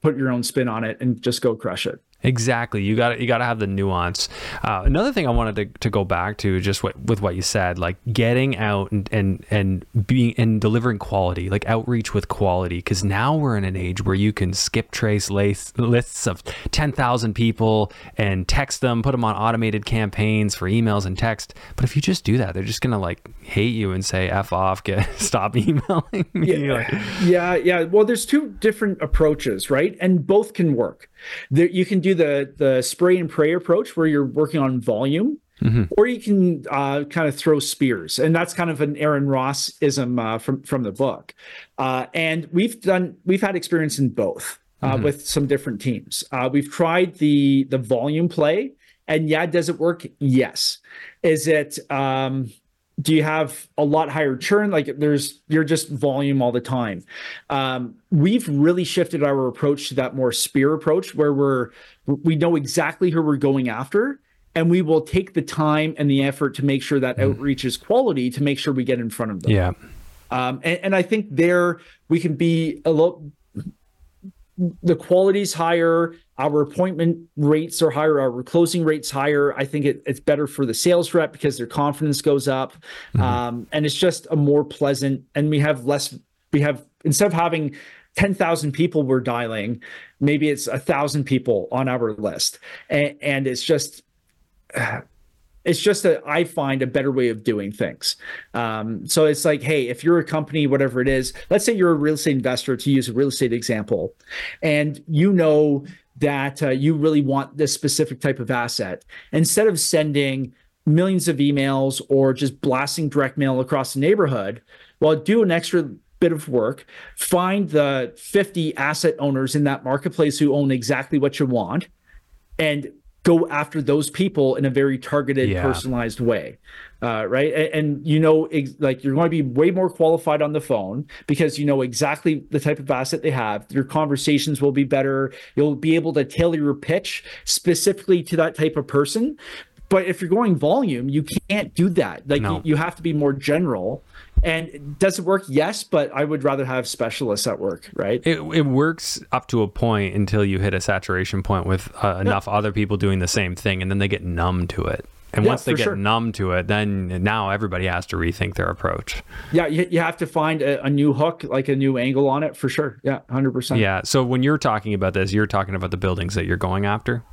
put your own spin on it and just go crush it. Exactly. You got you got to have the nuance. Uh, another thing I wanted to, to go back to just what, with what you said, like getting out and and and being and delivering quality, like outreach with quality. Because now we're in an age where you can skip trace lists of ten thousand people and text them, put them on automated campaigns for emails and text. But if you just do that, they're just gonna like hate you and say f off, get [laughs] stop emailing me. Yeah, like, yeah, yeah. Well, there's two different approaches, right? And both can work. There, you can do the the spray and pray approach where you're working on volume, mm-hmm. or you can uh, kind of throw spears, and that's kind of an Aaron Ross ism uh, from from the book. Uh, and we've done we've had experience in both uh, mm-hmm. with some different teams. Uh, we've tried the the volume play, and yeah, does it work? Yes. Is it? Um, do you have a lot higher churn? Like there's you're just volume all the time. Um, we've really shifted our approach to that more spear approach where we're we know exactly who we're going after and we will take the time and the effort to make sure that mm. outreach is quality to make sure we get in front of them. Yeah. Um, and, and i think there we can be a little the quality's higher our appointment rates are higher our closing rates higher i think it, it's better for the sales rep because their confidence goes up mm-hmm. um, and it's just a more pleasant and we have less we have instead of having 10,000 people we're dialing maybe it's a thousand people on our list and, and it's just [sighs] it's just that I find a better way of doing things. Um, so it's like, hey, if you're a company, whatever it is, let's say you're a real estate investor, to use a real estate example, and you know that uh, you really want this specific type of asset, instead of sending millions of emails or just blasting direct mail across the neighborhood, well, do an extra bit of work, find the 50 asset owners in that marketplace who own exactly what you want, and go after those people in a very targeted, yeah. personalized way. Uh, right. And, and, you know, ex- like you're going to be way more qualified on the phone because you know exactly the type of asset they have. Your conversations will be better. You'll be able to tailor your pitch specifically to that type of person. But if you're going volume, you can't do that. Like no. you, you have to be more general. And does it work? Yes, but I would rather have specialists at work, right? It, it works up to a point until you hit a saturation point with uh, enough yeah. other people doing the same thing, and then they get numb to it. And yeah, once they get sure. numb to it, then now everybody has to rethink their approach. Yeah, you, you have to find a, a, new hook, like a new angle on it for sure. Yeah, 100%. Yeah. So when you're talking about this, you're talking about the buildings that you're going after?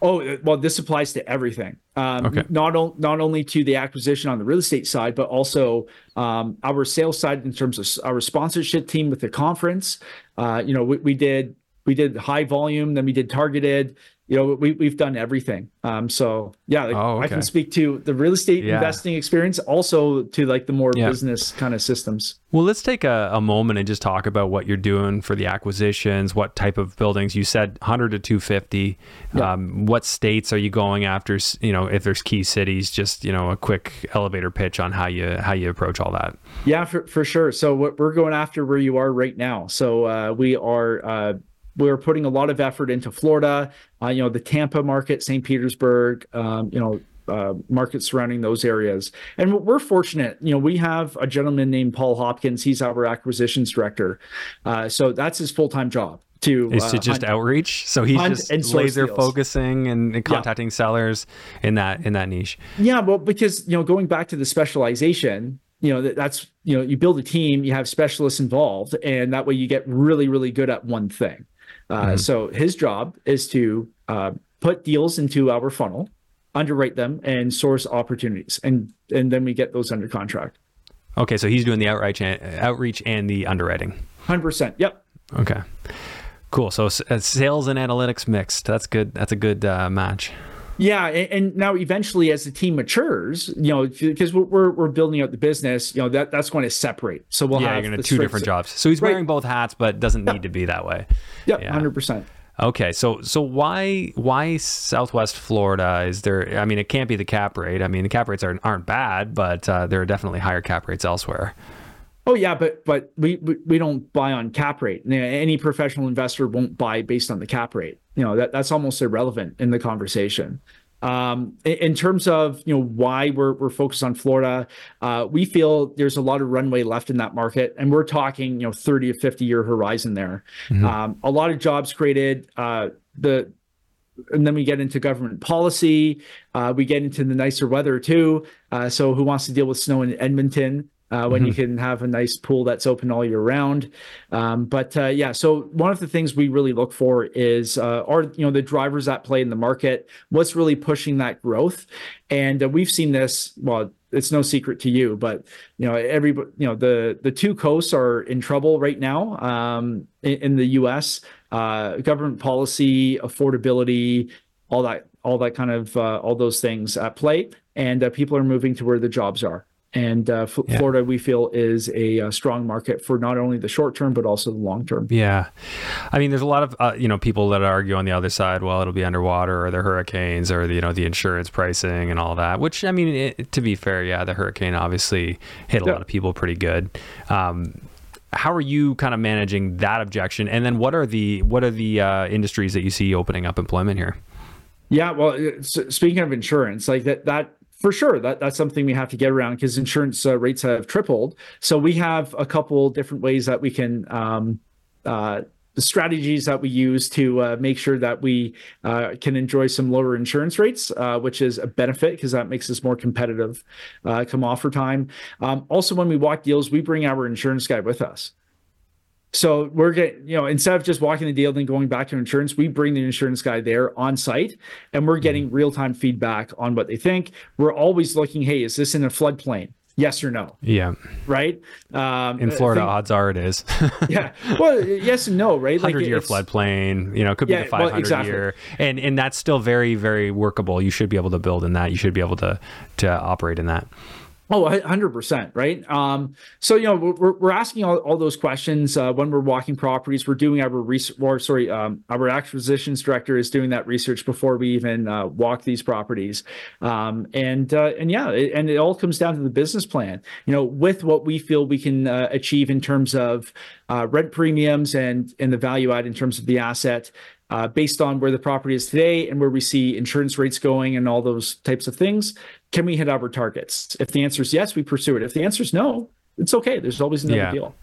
Oh well, this applies to everything. Um, okay. Not o- not only to the acquisition on the real estate side, but also um, our sales side in terms of our sponsorship team with the conference. Uh, you know, we, we did we did high volume, then we did targeted you know we, we've done everything um so yeah like, oh, okay. i can speak to the real estate yeah. investing experience also to like the more yeah. business kind of systems well let's take a, a moment and just talk about what you're doing for the acquisitions what type of buildings you said 100 to 250 yeah. um, what states are you going after you know if there's key cities just you know a quick elevator pitch on how you how you approach all that yeah for, for sure so what we're going after where you are right now so uh, we are uh, we're putting a lot of effort into Florida, uh, you know, the Tampa market, St. Petersburg, um, you know, uh, markets surrounding those areas. And we're fortunate, you know, we have a gentleman named Paul Hopkins. He's our acquisitions director. Uh, so that's his full time job to is to uh, just hunt, outreach. So he's just laser deals. focusing and, and contacting yeah. sellers in that in that niche. Yeah, well, because you know, going back to the specialization, you know that, that's you know you build a team, you have specialists involved, and that way you get really really good at one thing. Uh, mm-hmm. So his job is to uh, put deals into our funnel, underwrite them, and source opportunities, and and then we get those under contract. Okay, so he's doing the outreach and, outreach and the underwriting. Hundred percent. Yep. Okay. Cool. So uh, sales and analytics mixed. That's good. That's a good uh, match. Yeah, and, now eventually, as the team matures, you know, because we're we're building out the business, you know, that that's going to separate. So we'll yeah, have you're going to two different jobs. So he's right. wearing both hats, but doesn't need to be that way. Yep, yeah, hundred percent. Okay, so so why why Southwest Florida? Is there? I mean, it can't be the cap rate. I mean, the cap rates aren't aren't bad, but uh, there are definitely higher cap rates elsewhere. Oh yeah, but but we we don't buy on cap rate. Any professional investor won't buy based on the cap rate. You know that that's almost irrelevant in the conversation. Um, in terms of you know why we're we're focused on Florida, uh, we feel there's a lot of runway left in that market, and we're talking you know 30 to 50 year horizon there. Mm-hmm. Um, a lot of jobs created. Uh, the and then we get into government policy. Uh, we get into the nicer weather too. Uh, so who wants to deal with snow in Edmonton? Uh, when mm-hmm. you can have a nice pool that's open all year round. Um, but uh, yeah, so one of the things we really look for is uh, are you know the drivers that play in the market, what's really pushing that growth, and uh, we've seen this. Well, it's no secret to you, but you know every you know the the two coasts are in trouble right now um, in, in, the U.S. Uh, government policy, affordability, all that all that kind of uh, all those things at play, and uh, people are moving to where the jobs are. And uh, F- yeah. Florida, we feel, is a, a, uh, strong market for not only the short term but also the long term. Yeah, I mean, there's a lot of uh, you know people that argue on the other side. Well, it'll be underwater, or the hurricanes, or the, you know the insurance pricing and all that. Which I mean, it, to be fair, yeah, the hurricane obviously hit a yeah. lot of people pretty good. Um, how are you kind of managing that objection? And then what are the what are the uh, industries that you see opening up employment here? Yeah, well, uh, speaking of insurance, like that that for sure that that's something we have to get around because insurance uh, rates have tripled so we have a couple different ways that we can um, uh, strategies that we use to uh, make sure that we uh, can enjoy some lower insurance rates, uh, which is a benefit because that makes us more competitive uh, come offer time. Um, also, when we walk deals, we bring our insurance guy with us. So we're getting, you know, instead of just walking the deal and going back to insurance, we bring the insurance guy there on site and we're getting mm-hmm. real time feedback on what they think. We're always looking, hey, is this in a floodplain? Yes or no? Yeah. Right. Um, in Florida, think, odds are it is. [laughs] yeah. [laughs] Well, yes and no, right? Hundred like year floodplain. You know, it could be yeah, the five hundred well, exactly. year, and and that's still very very workable. You should be able to build in that. You should be able to to operate in that. Oh, 100%, right? Um, so, you know, we're, we're asking all, all those questions uh, when we're walking properties. We're doing our research, or sorry, um, our acquisitions director is doing that research before we even uh, walk these properties. Um, and, uh, and yeah, it, and it all comes down to the business plan, you know, with what we feel we can uh, achieve in terms of uh, rent premiums and, and the value add in terms of the asset uh, based on where the property is today and where we see insurance rates going and all those types of things. Can we hit our targets? If the answer is yes, we pursue it. If the answer is no, it's okay. There's always another yeah. deal.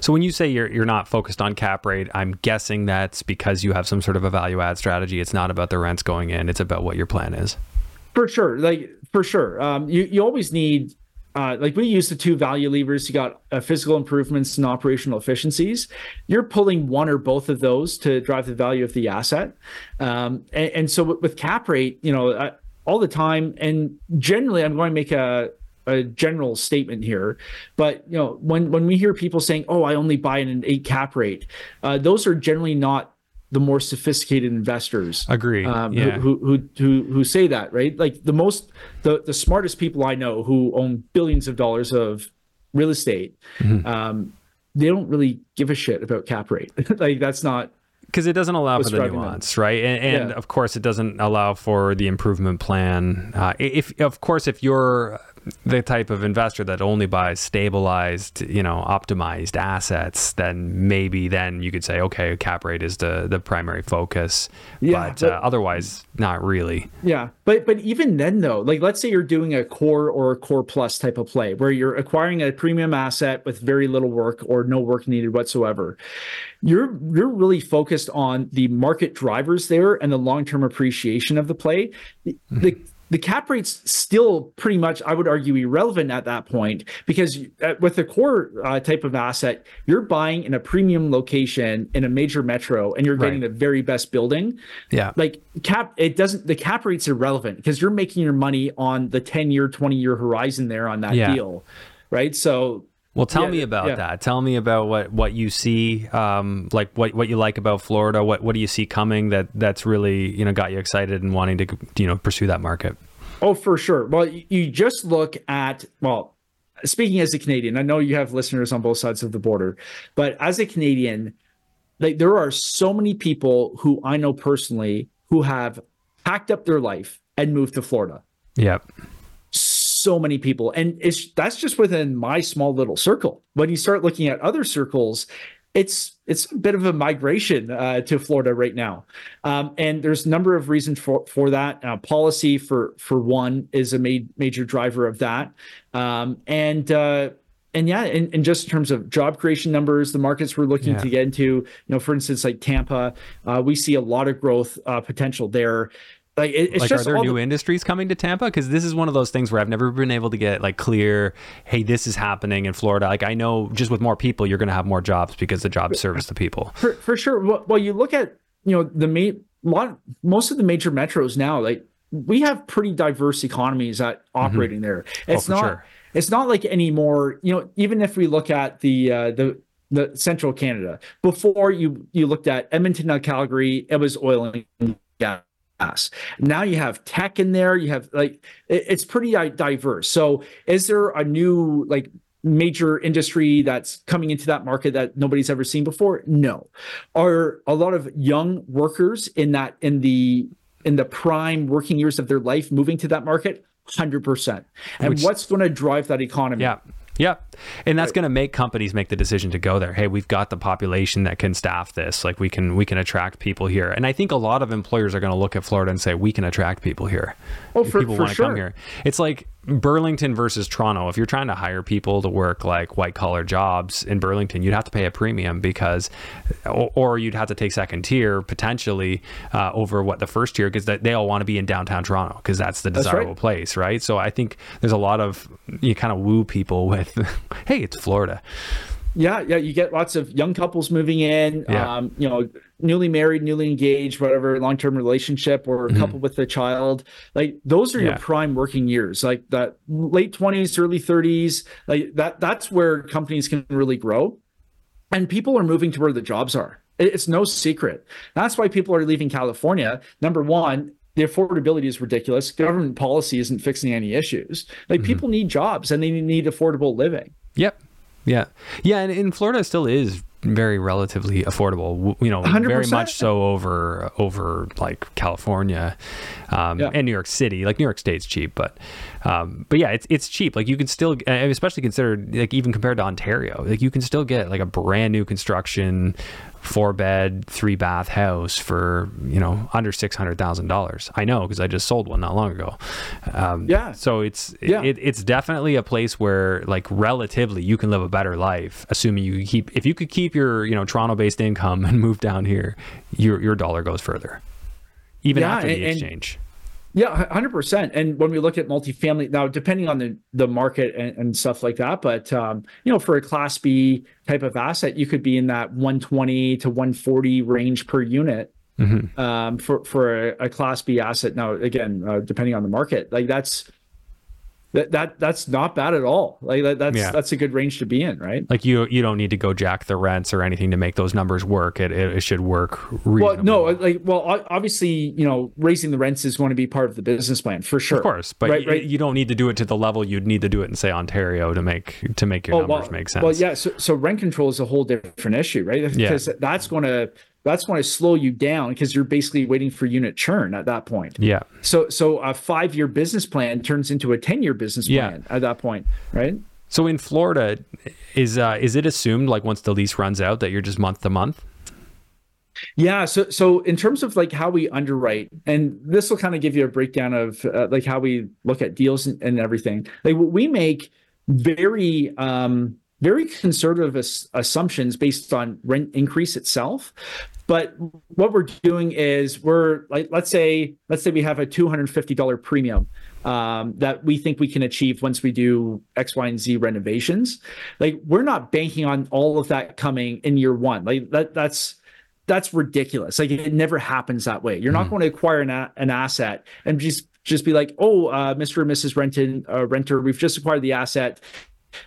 So when you say you're you're not focused on cap rate, I'm guessing that's because you have some sort of a value add strategy. It's not about the rents going in; it's about what your plan is. For sure, like for sure, um, you you always need uh, like we use the two value levers. You got uh, physical improvements and operational efficiencies. You're pulling one or both of those to drive the value of the asset. Um, and, and, so with, with, cap rate, you know, uh, all the time, and generally, I'm going to make a a general statement here, but you know, when when we hear people saying, "Oh, I only buy in an eight cap rate," uh, those are generally not the more sophisticated investors agree um, yeah. who, who, who who say that right like the most the the smartest people i know who own billions of dollars of real estate mm-hmm. um, they don't really give a shit about cap rate [laughs] like that's not because it doesn't allow for the nuance, them. right? And, and yeah. of course, it doesn't allow for the improvement plan. Uh, if, of course, if you're the type of investor that only buys stabilized, you know, optimized assets, then maybe then you could say, okay, cap rate is the the primary focus. Yeah, but, but uh, otherwise, not really. Yeah, but but even then though, like let's say you're doing a core or a core plus type of play where you're acquiring a premium asset with very little work or no work needed whatsoever. You're you're really focused on the market drivers there and the long term appreciation of the play. The, mm-hmm. the the cap rate's still pretty much, I would argue, irrelevant at that point because uh, with the core uh, type of asset, you're buying in a premium location in a major metro and you're getting right. the very best building. Yeah. Like cap, it doesn't, the cap rate's irrelevant because you're making your money on the 10 year, 20 year horizon there on that yeah. deal. Right. So, well, tell yeah, me about yeah. that. Tell me about what, what you see, um, like what, what you like about Florida. What what do you see coming that that's really you know got you excited and wanting to you know pursue that market? Oh, for sure. Well, you just look at well, speaking as a Canadian, I know you have listeners on both sides of the border, but as a Canadian, like there are so many people who I know personally who have packed up their life and moved to Florida. Yep so many people and it's that's just within my small little circle when you start looking at other circles it's it's a bit of a migration uh, to Florida right now, um, and there's a number of reasons for for that. Uh, policy for for one is a ma- major driver of that, um, and uh, and yeah, and, and, just in terms of job creation numbers, the markets we're looking yeah. to get into, you know, for instance, like Tampa, uh, we see a lot of growth uh, potential there. Like, it, it's like, just are there new the... industries coming to Tampa? Because this is one of those things where I've never been able to get like clear, hey, this is happening in Florida. Like I know just with more people, you're going to have more jobs because the jobs service the people. For, for sure. Well, well, you look at you know the main lot, most of the major metros now, like we have pretty diverse economies that mm-hmm. operating mm-hmm. there. Oh, it's oh, not. Sure. It's not like anymore. You know, even if we look at the uh, the the central Canada before you you looked at Edmonton, Calgary, it was oil and gas now you have tech in there. You have like it, it's pretty uh, diverse. So is there a new like major industry that's coming into that market that nobody's ever seen before? No. Are a lot of young workers in that in the in the prime working years of their life moving to that market? 100%. And Which, what's going to drive that economy? Yeah. Yeah. And that's right. going to make companies make the decision to go there. Hey, we've got the population that can staff this. Like we can we can attract people here. And I think a lot of employers are going to look at Florida and say we can attract people here. Oh, for, people want to sure. come here. It's like Burlington versus Toronto. If you're trying to hire people to work like white collar jobs in Burlington, you'd have to pay a premium because, or, you'd have to take second tier potentially uh, over what the first tier because they all want to be in downtown Toronto because that's the desirable right. place, right? So I think there's a lot of you kind of woo people with, [laughs] hey, it's Florida. Yeah, yeah, you get lots of young couples moving in, yeah. um, you know, newly married, newly engaged, whatever, long term relationship, or a mm-hmm. couple with a child. Like those are yeah. your prime working years, like that late twenties, early thirties. Like that, that's where companies can really grow, and people are moving to where the jobs are. It's no secret. That's why people are leaving California. Number one, the affordability is ridiculous. Government policy isn't fixing any issues. Like mm-hmm. people need jobs and they need affordable living. Yep. Yeah, yeah, and in Florida still is very relatively affordable. You know, 100%. very much so over over like California um, yeah. and New York City. Like New York State's cheap, but um, but yeah, it's it's cheap. Like you can still, especially considered like even compared to Ontario, like you can still get like a brand new construction four bed, three bath house for you know under six hundred thousand dollars. I know because I just sold one not long ago. Um, yeah. So it's yeah. It, it's definitely a place where like relatively you can live a better life, assuming you keep if you could keep your you know Toronto based income and move down here, your your dollar goes further, even yeah, after the and, exchange. Yeah, hundred percent. And when we look at multifamily now, depending on the the market and, and stuff like that, but um, you know, for a Class B type of asset, you could be in that one twenty to one forty range per unit. Mm-hmm. Um, for for a, a, Class B asset. Now, again, uh, depending on the market, like that's that, that that's not bad at all. Like that, that's yeah. that's a good range to be in, right? Like you you don't need to go jack the rents or anything to make those numbers work. It it, it should work. Reasonably. Well, no, like well, obviously, you know, raising the rents is going to be part of the business plan for sure. Of course, but right, right. you don't need to do it to the level you'd need to do it in say Ontario to make to make your oh, numbers well, make sense. Well, yeah. So so rent control is a whole different issue, right? Because yeah. that's going to that's when I slow you down because you're basically waiting for unit churn at that point. Yeah. So so a five year business plan turns into a ten year business plan yeah. at that point, right? So in Florida, is uh, is it assumed like once the lease runs out that you're just month to month? Yeah. So so in terms of like how we underwrite, and this will kind of give you a breakdown of uh, like how we look at deals and, and everything. Like we make very um very conservative as- assumptions based on rent increase itself. But what we're doing is we're like, let's say, let's say we have a $250 premium um, that we think we can achieve once we do X, Y, and Z renovations. Like we're not banking on all of that coming in year one. Like that, that's that's ridiculous. Like it never happens that way. You're mm. not going to acquire an, a- an asset and just just be like, oh, uh, Mr. and Mrs. Renton, uh, renter, we've just acquired the asset.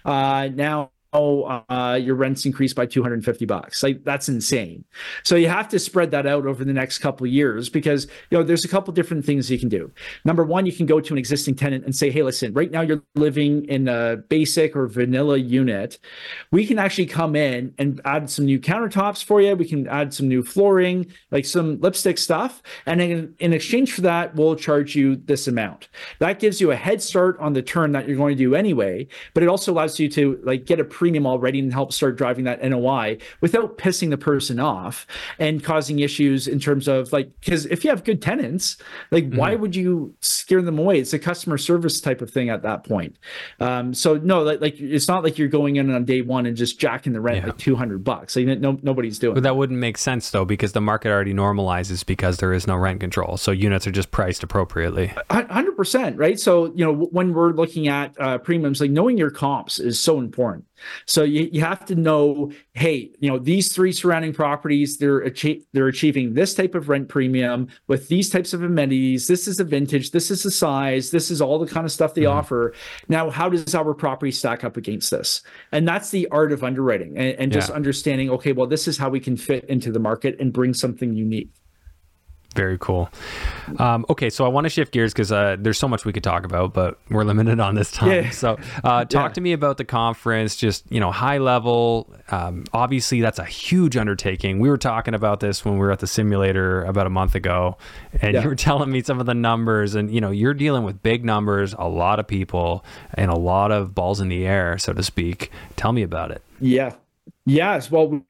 Uh, now uh, your rent's increased by 250 bucks. Like that's insane. So you have to spread that out over the next couple years because you know there's a couple different things you can do. Number one, you can go to an existing tenant and say, hey, listen, right now you're living in a basic or vanilla unit. We can actually come in and add some new countertops for you. We can add some new flooring, like some lipstick stuff, and in, in exchange for that, we'll charge you this amount. That gives you a head start on the turn that you're going to do anyway, but it also allows you to like get a premium already and help start driving that NOI without pissing the person off and causing issues in terms of like because if you have good tenants, like mm-hmm. why would you scare them away? It's a customer service type of thing at that point. Um, so no, like, like it's not like you're going in on day one and just jacking the rent yeah. like two hundred bucks. Like no, nobody's doing. But that wouldn't make sense though because the market already normalizes because there is no rent control, so units are just priced appropriately. Hundred percent, right? So you know when we're looking at uh, premiums, like knowing your comps is so important. So you, you have to know, hey, you know, these three surrounding properties, they're achi- they're achieving this type of rent premium with these types of amenities. This is the vintage, this is the size, this is all the kind of stuff they mm-hmm. offer. Now, how does our property stack up against this? And that's the art of underwriting and, and just yeah. understanding, okay, well, this is how we can fit into the market and bring something unique. Very cool. Um, okay, so I want to shift gears because uh, there's so much we could talk about, but we're limited on this time. Yeah. So, uh, [laughs] talk yeah. to me about the conference, just you know, high level. Um, obviously, that's a huge undertaking. We were talking about this when we were at the simulator about a month ago, and yeah. you were telling me some of the numbers, and you know, you're dealing with big numbers, a lot of people, and a lot of balls in the air, so to speak. Tell me about it. Yeah. Yes. Well,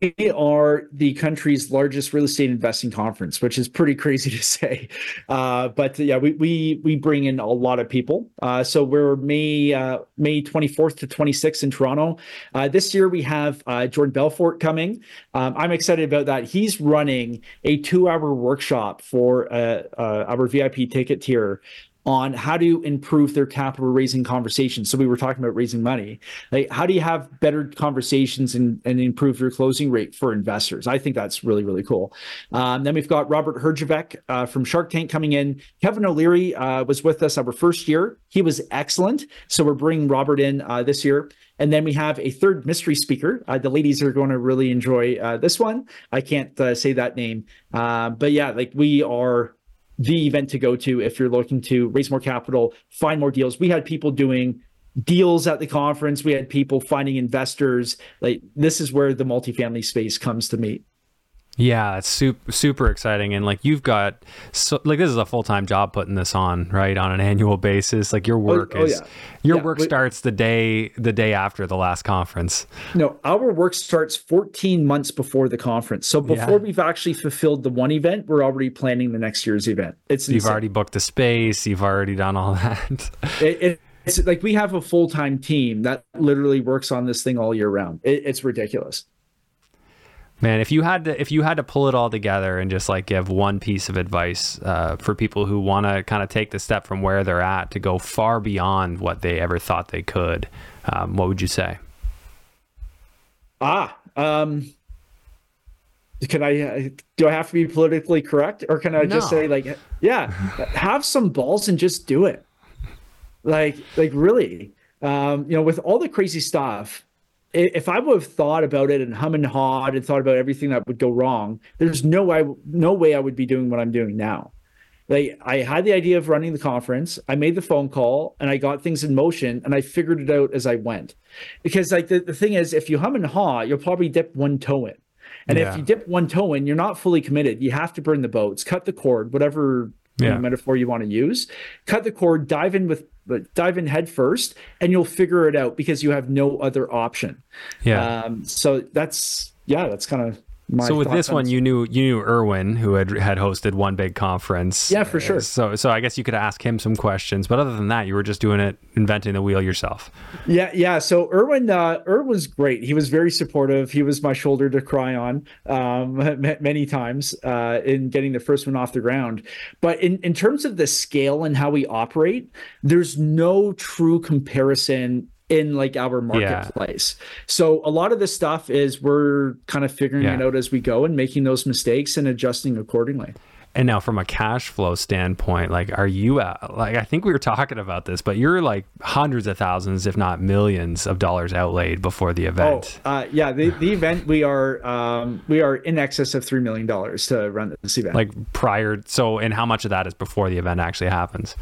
we are the country's largest real estate investing conference, which is pretty crazy [laughs] to say. Uh, but yeah, we, we we bring in a lot of people. Uh, so we're May uh, May 24th to 26th in Toronto. Uh, this year we have uh, Jordan Belfort coming. Um, I'm excited about that. He's running a two-hour workshop for uh, our VIP ticket tier on how to improve their capital raising conversations. So we were talking about raising money. Like how do you have better conversations and, and improve your closing rate for investors? I think that's really, really cool. Um, then we've got Robert Herjavec uh, from Shark Tank coming in. Kevin O'Leary uh, was with us our first year. He was excellent. So we're bringing Robert in uh, this year. And then we have a third mystery speaker. Uh, the ladies are going to really enjoy uh, this one. I can't uh, say that name. Uh, but yeah, like we are the event to go to if you're looking to raise more capital, find more deals. We had people doing deals at the conference. We had people finding investors. Like this is where the multifamily space comes to meet. Yeah, it's super super exciting, and like you've got so like this is a full time job putting this on right on an annual basis. Like your oh, work oh, is oh, yeah. your yeah. work starts the day the day after the last conference. No, our work starts 14 months before the conference. So before yeah. we've actually fulfilled the one event, we're already planning the next year's event. It's you've already booked the space. You've already done all [laughs] that. it, it, it's like we have a full time team that literally works on this thing all year round. It, it's ridiculous. Man, if you had to if you had to pull it all together and just like give one piece of advice uh, for people who want to kind of take the step from where they're at to go far beyond what they ever thought they could, um, what would you say? Ah, um, can I do I have to be politically correct or can I no. just say like yeah, have some balls and just do it. Like like really, um, you know, with all the crazy stuff if I would have thought about it and hum and hawed and thought about everything that would go wrong, there's no way, no way I would be doing what I'm doing now. Like I had the idea of running the conference, I made the phone call, and I got things in motion, and I figured it out as I went. Because like the, the thing is, if you hum and haw, you'll probably dip one toe in. And yeah. if you dip one toe in, you're not fully committed. You have to burn the boats, cut the cord, whatever yeah. metaphor you want to use. Cut the cord, dive in with but dive in head first and you'll figure it out because you have no other option. Yeah. Um, so that's yeah, that's kind of my so with this on one, you knew you knew Erwin, who had had hosted one big conference. Yeah, for sure. So so I guess you could ask him some questions, but other than that, you were just doing it, inventing the wheel yourself. Yeah, yeah. So Erwin, uh, was great. He was very supportive. He was my shoulder to cry on um, [laughs] many times uh, in getting the first one off the ground. But in in terms of the scale and how we operate, there's no true comparison in like our marketplace. So a lot of this stuff is we're kind of figuring Yeah. it out as we go and making those mistakes and adjusting accordingly. And now, from a cash flow standpoint, like, are you at, like, I think we were talking about this, but you're like hundreds of thousands, if not millions of dollars outlaid before the Oh, event. uh, yeah. The, the event we are um, we are in excess of three million dollars to run this event. Like, prior. So, and how much of that is before the event actually happens?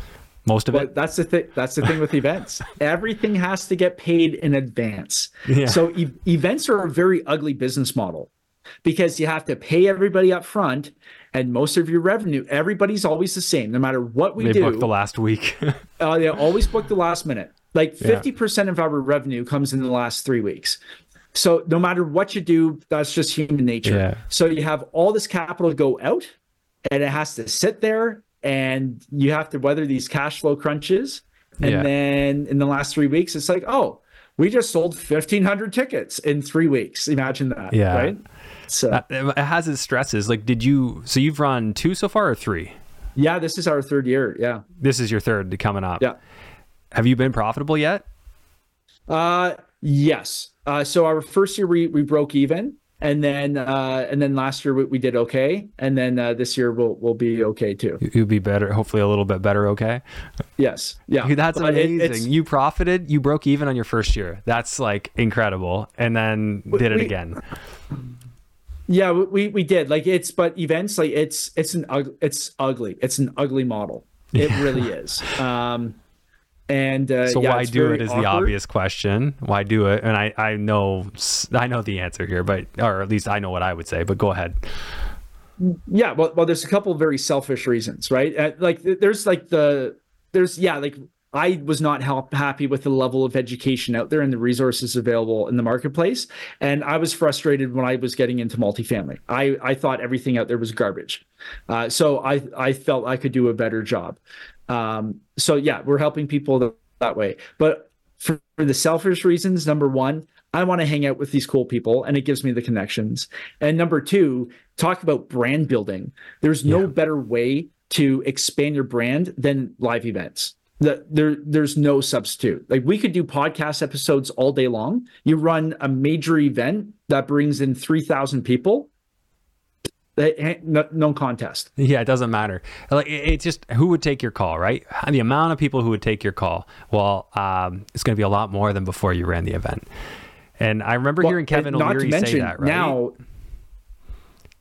Most of But it? that's the thing. That's the thing with events. [laughs] Everything has to get paid in advance. Yeah. So e- events are a very ugly business model because you have to pay everybody up front, and most of your revenue, everybody's always the same, no matter what we They do. booked the last week. [laughs] uh, they always book the last minute. Like Yeah. fifty percent of our revenue comes in the last three weeks. So no matter what you do, that's just human nature. Yeah. So you have all this capital go out, and it has to sit there, and you have to weather these cash flow crunches. And Yeah. then in the last three weeks, it's like, oh, we just sold fifteen hundred tickets in three weeks. Imagine that. Yeah. Right. So Uh, it has its stresses. Like, did you, so you've run two so far or three? yeah, this is our third year. Yeah. This is your third coming up. Yeah. Have you been profitable yet? Uh yes. Uh so our first year we we broke even and then uh and then last year we, we did okay and then uh this year we'll we'll be okay too. You'll be better, hopefully a little bit better. Okay. Yes. Yeah. Dude, that's But amazing. it's- you profited, you broke even on your first year. That's like incredible. And then did it we- again. yeah, we- we did. Like it's but events like it's it's an it's ugly. It's an ugly model. It really is. Um and uh So yeah, why do it is the obvious question. Why do it? And I, I know I know the answer here, but or at least I know what I would say. But go ahead. Yeah, well, well, there's a couple of very selfish reasons, right? Uh, like, there's like the, there's yeah, like I was not help, happy with the level of education out there and the resources available in the marketplace, and I was frustrated when I was getting into multifamily. I I thought everything out there was garbage, uh, so I I felt I could do a better job. Um, so yeah, we're helping people th- that way, but for, for the selfish reasons, number one, I want to hang out with these cool people and it gives me the connections. And number two, talk about brand building. There's no Yeah. better way to expand your brand than live events. The, there, there's no substitute. Like we could do podcast episodes all day long. You run a major event that brings in 3,000 people. Eh, No, no contest. Yeah, it doesn't matter. Like it, it's just who would take your call, right? The amount of people who would take your call. Well, um, it's going to be a lot more than before you ran the event. And I remember Well, hearing Kevin and not to O'Leary mention, say that, right? Now,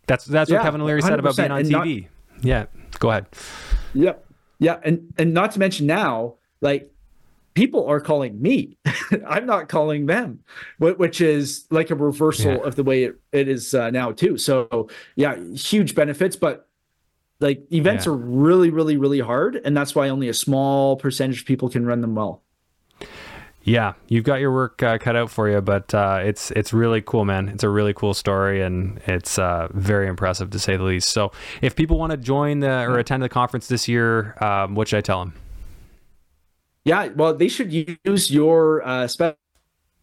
that's that's what Kevin O'Leary said about being on and not- TV. yeah, go ahead. Yep. Yeah, and and not to mention now, like people are calling me. [laughs] I'm not calling them, which is like a reversal Yeah. of the way it, it is uh, now too. So yeah, huge benefits, but like events Yeah. are really, really, really hard, and that's why only a small percentage of people can run them well. Yeah, you've got your work uh, cut out for you, but uh, it's it's really cool, man. It's a really cool story, and it's uh, very impressive to say the least. So, if people want to join the or attend the conference this year, um, what should I tell them? Yeah, well, they should use your uh, special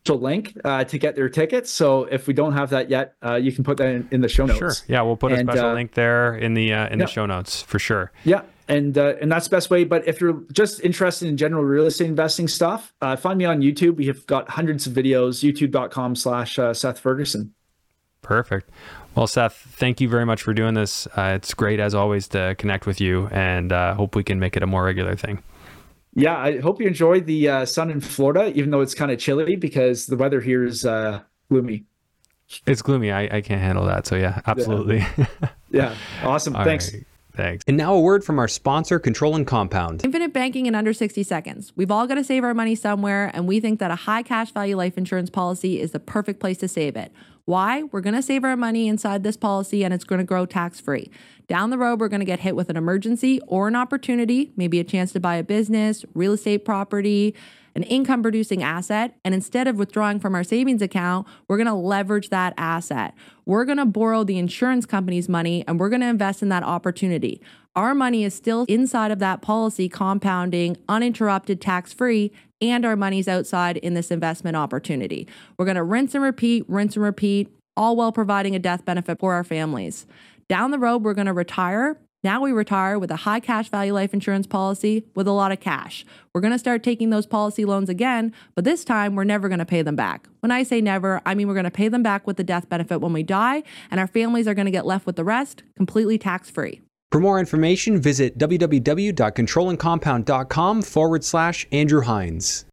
link uh, to get their tickets. So if we don't have that yet, uh, you can put that in, in the show notes. Sure. Yeah, we'll put a special uh, link there in the uh, in yeah. the show notes for sure. Yeah, and uh, and that's the best way. But if you're just interested in general real estate investing stuff, uh, find me on YouTube. We have got hundreds of videos. YouTube.com slash uh, Seth Ferguson. Perfect. Well, Seth, thank you very much for doing this. Uh, it's great as always to connect with you, and uh, hope we can make it a more regular thing. Yeah, I hope you enjoy the uh, sun in Florida, even though it's kind of chilly because the weather here is uh, gloomy. It's gloomy. I, I can't handle that. So yeah, absolutely. [laughs] Yeah, awesome. All Thanks. right. Thanks. And now a word from our sponsor, Control and Compound. Infinite banking in under 60 seconds. We've all got to save our money somewhere, and we think that a high cash value life insurance policy is the perfect place to save it. Why? We're going to save our money inside this policy and it's going to grow tax free. Down the road, we're going to get hit with an emergency or an opportunity, maybe a chance to buy a business, real estate property, an income producing asset. And instead of withdrawing from our savings account, we're going to leverage that asset. We're going to borrow the insurance company's money and we're going to invest in that opportunity. Our money is still inside of that policy, compounding, uninterrupted, tax free, and our money's outside in this investment opportunity. We're going to rinse and repeat, rinse and repeat, all while providing a death benefit for our families. Down the road, we're going to retire. Now we retire with a high cash value life insurance policy with a lot of cash. We're going to start taking those policy loans again, but this time we're never going to pay them back. When I say never, I mean we're going to pay them back with the death benefit when we die, and our families are going to get left with the rest completely tax free. For more information, visit www.controlandcompound.com forward slash Andrew Hines.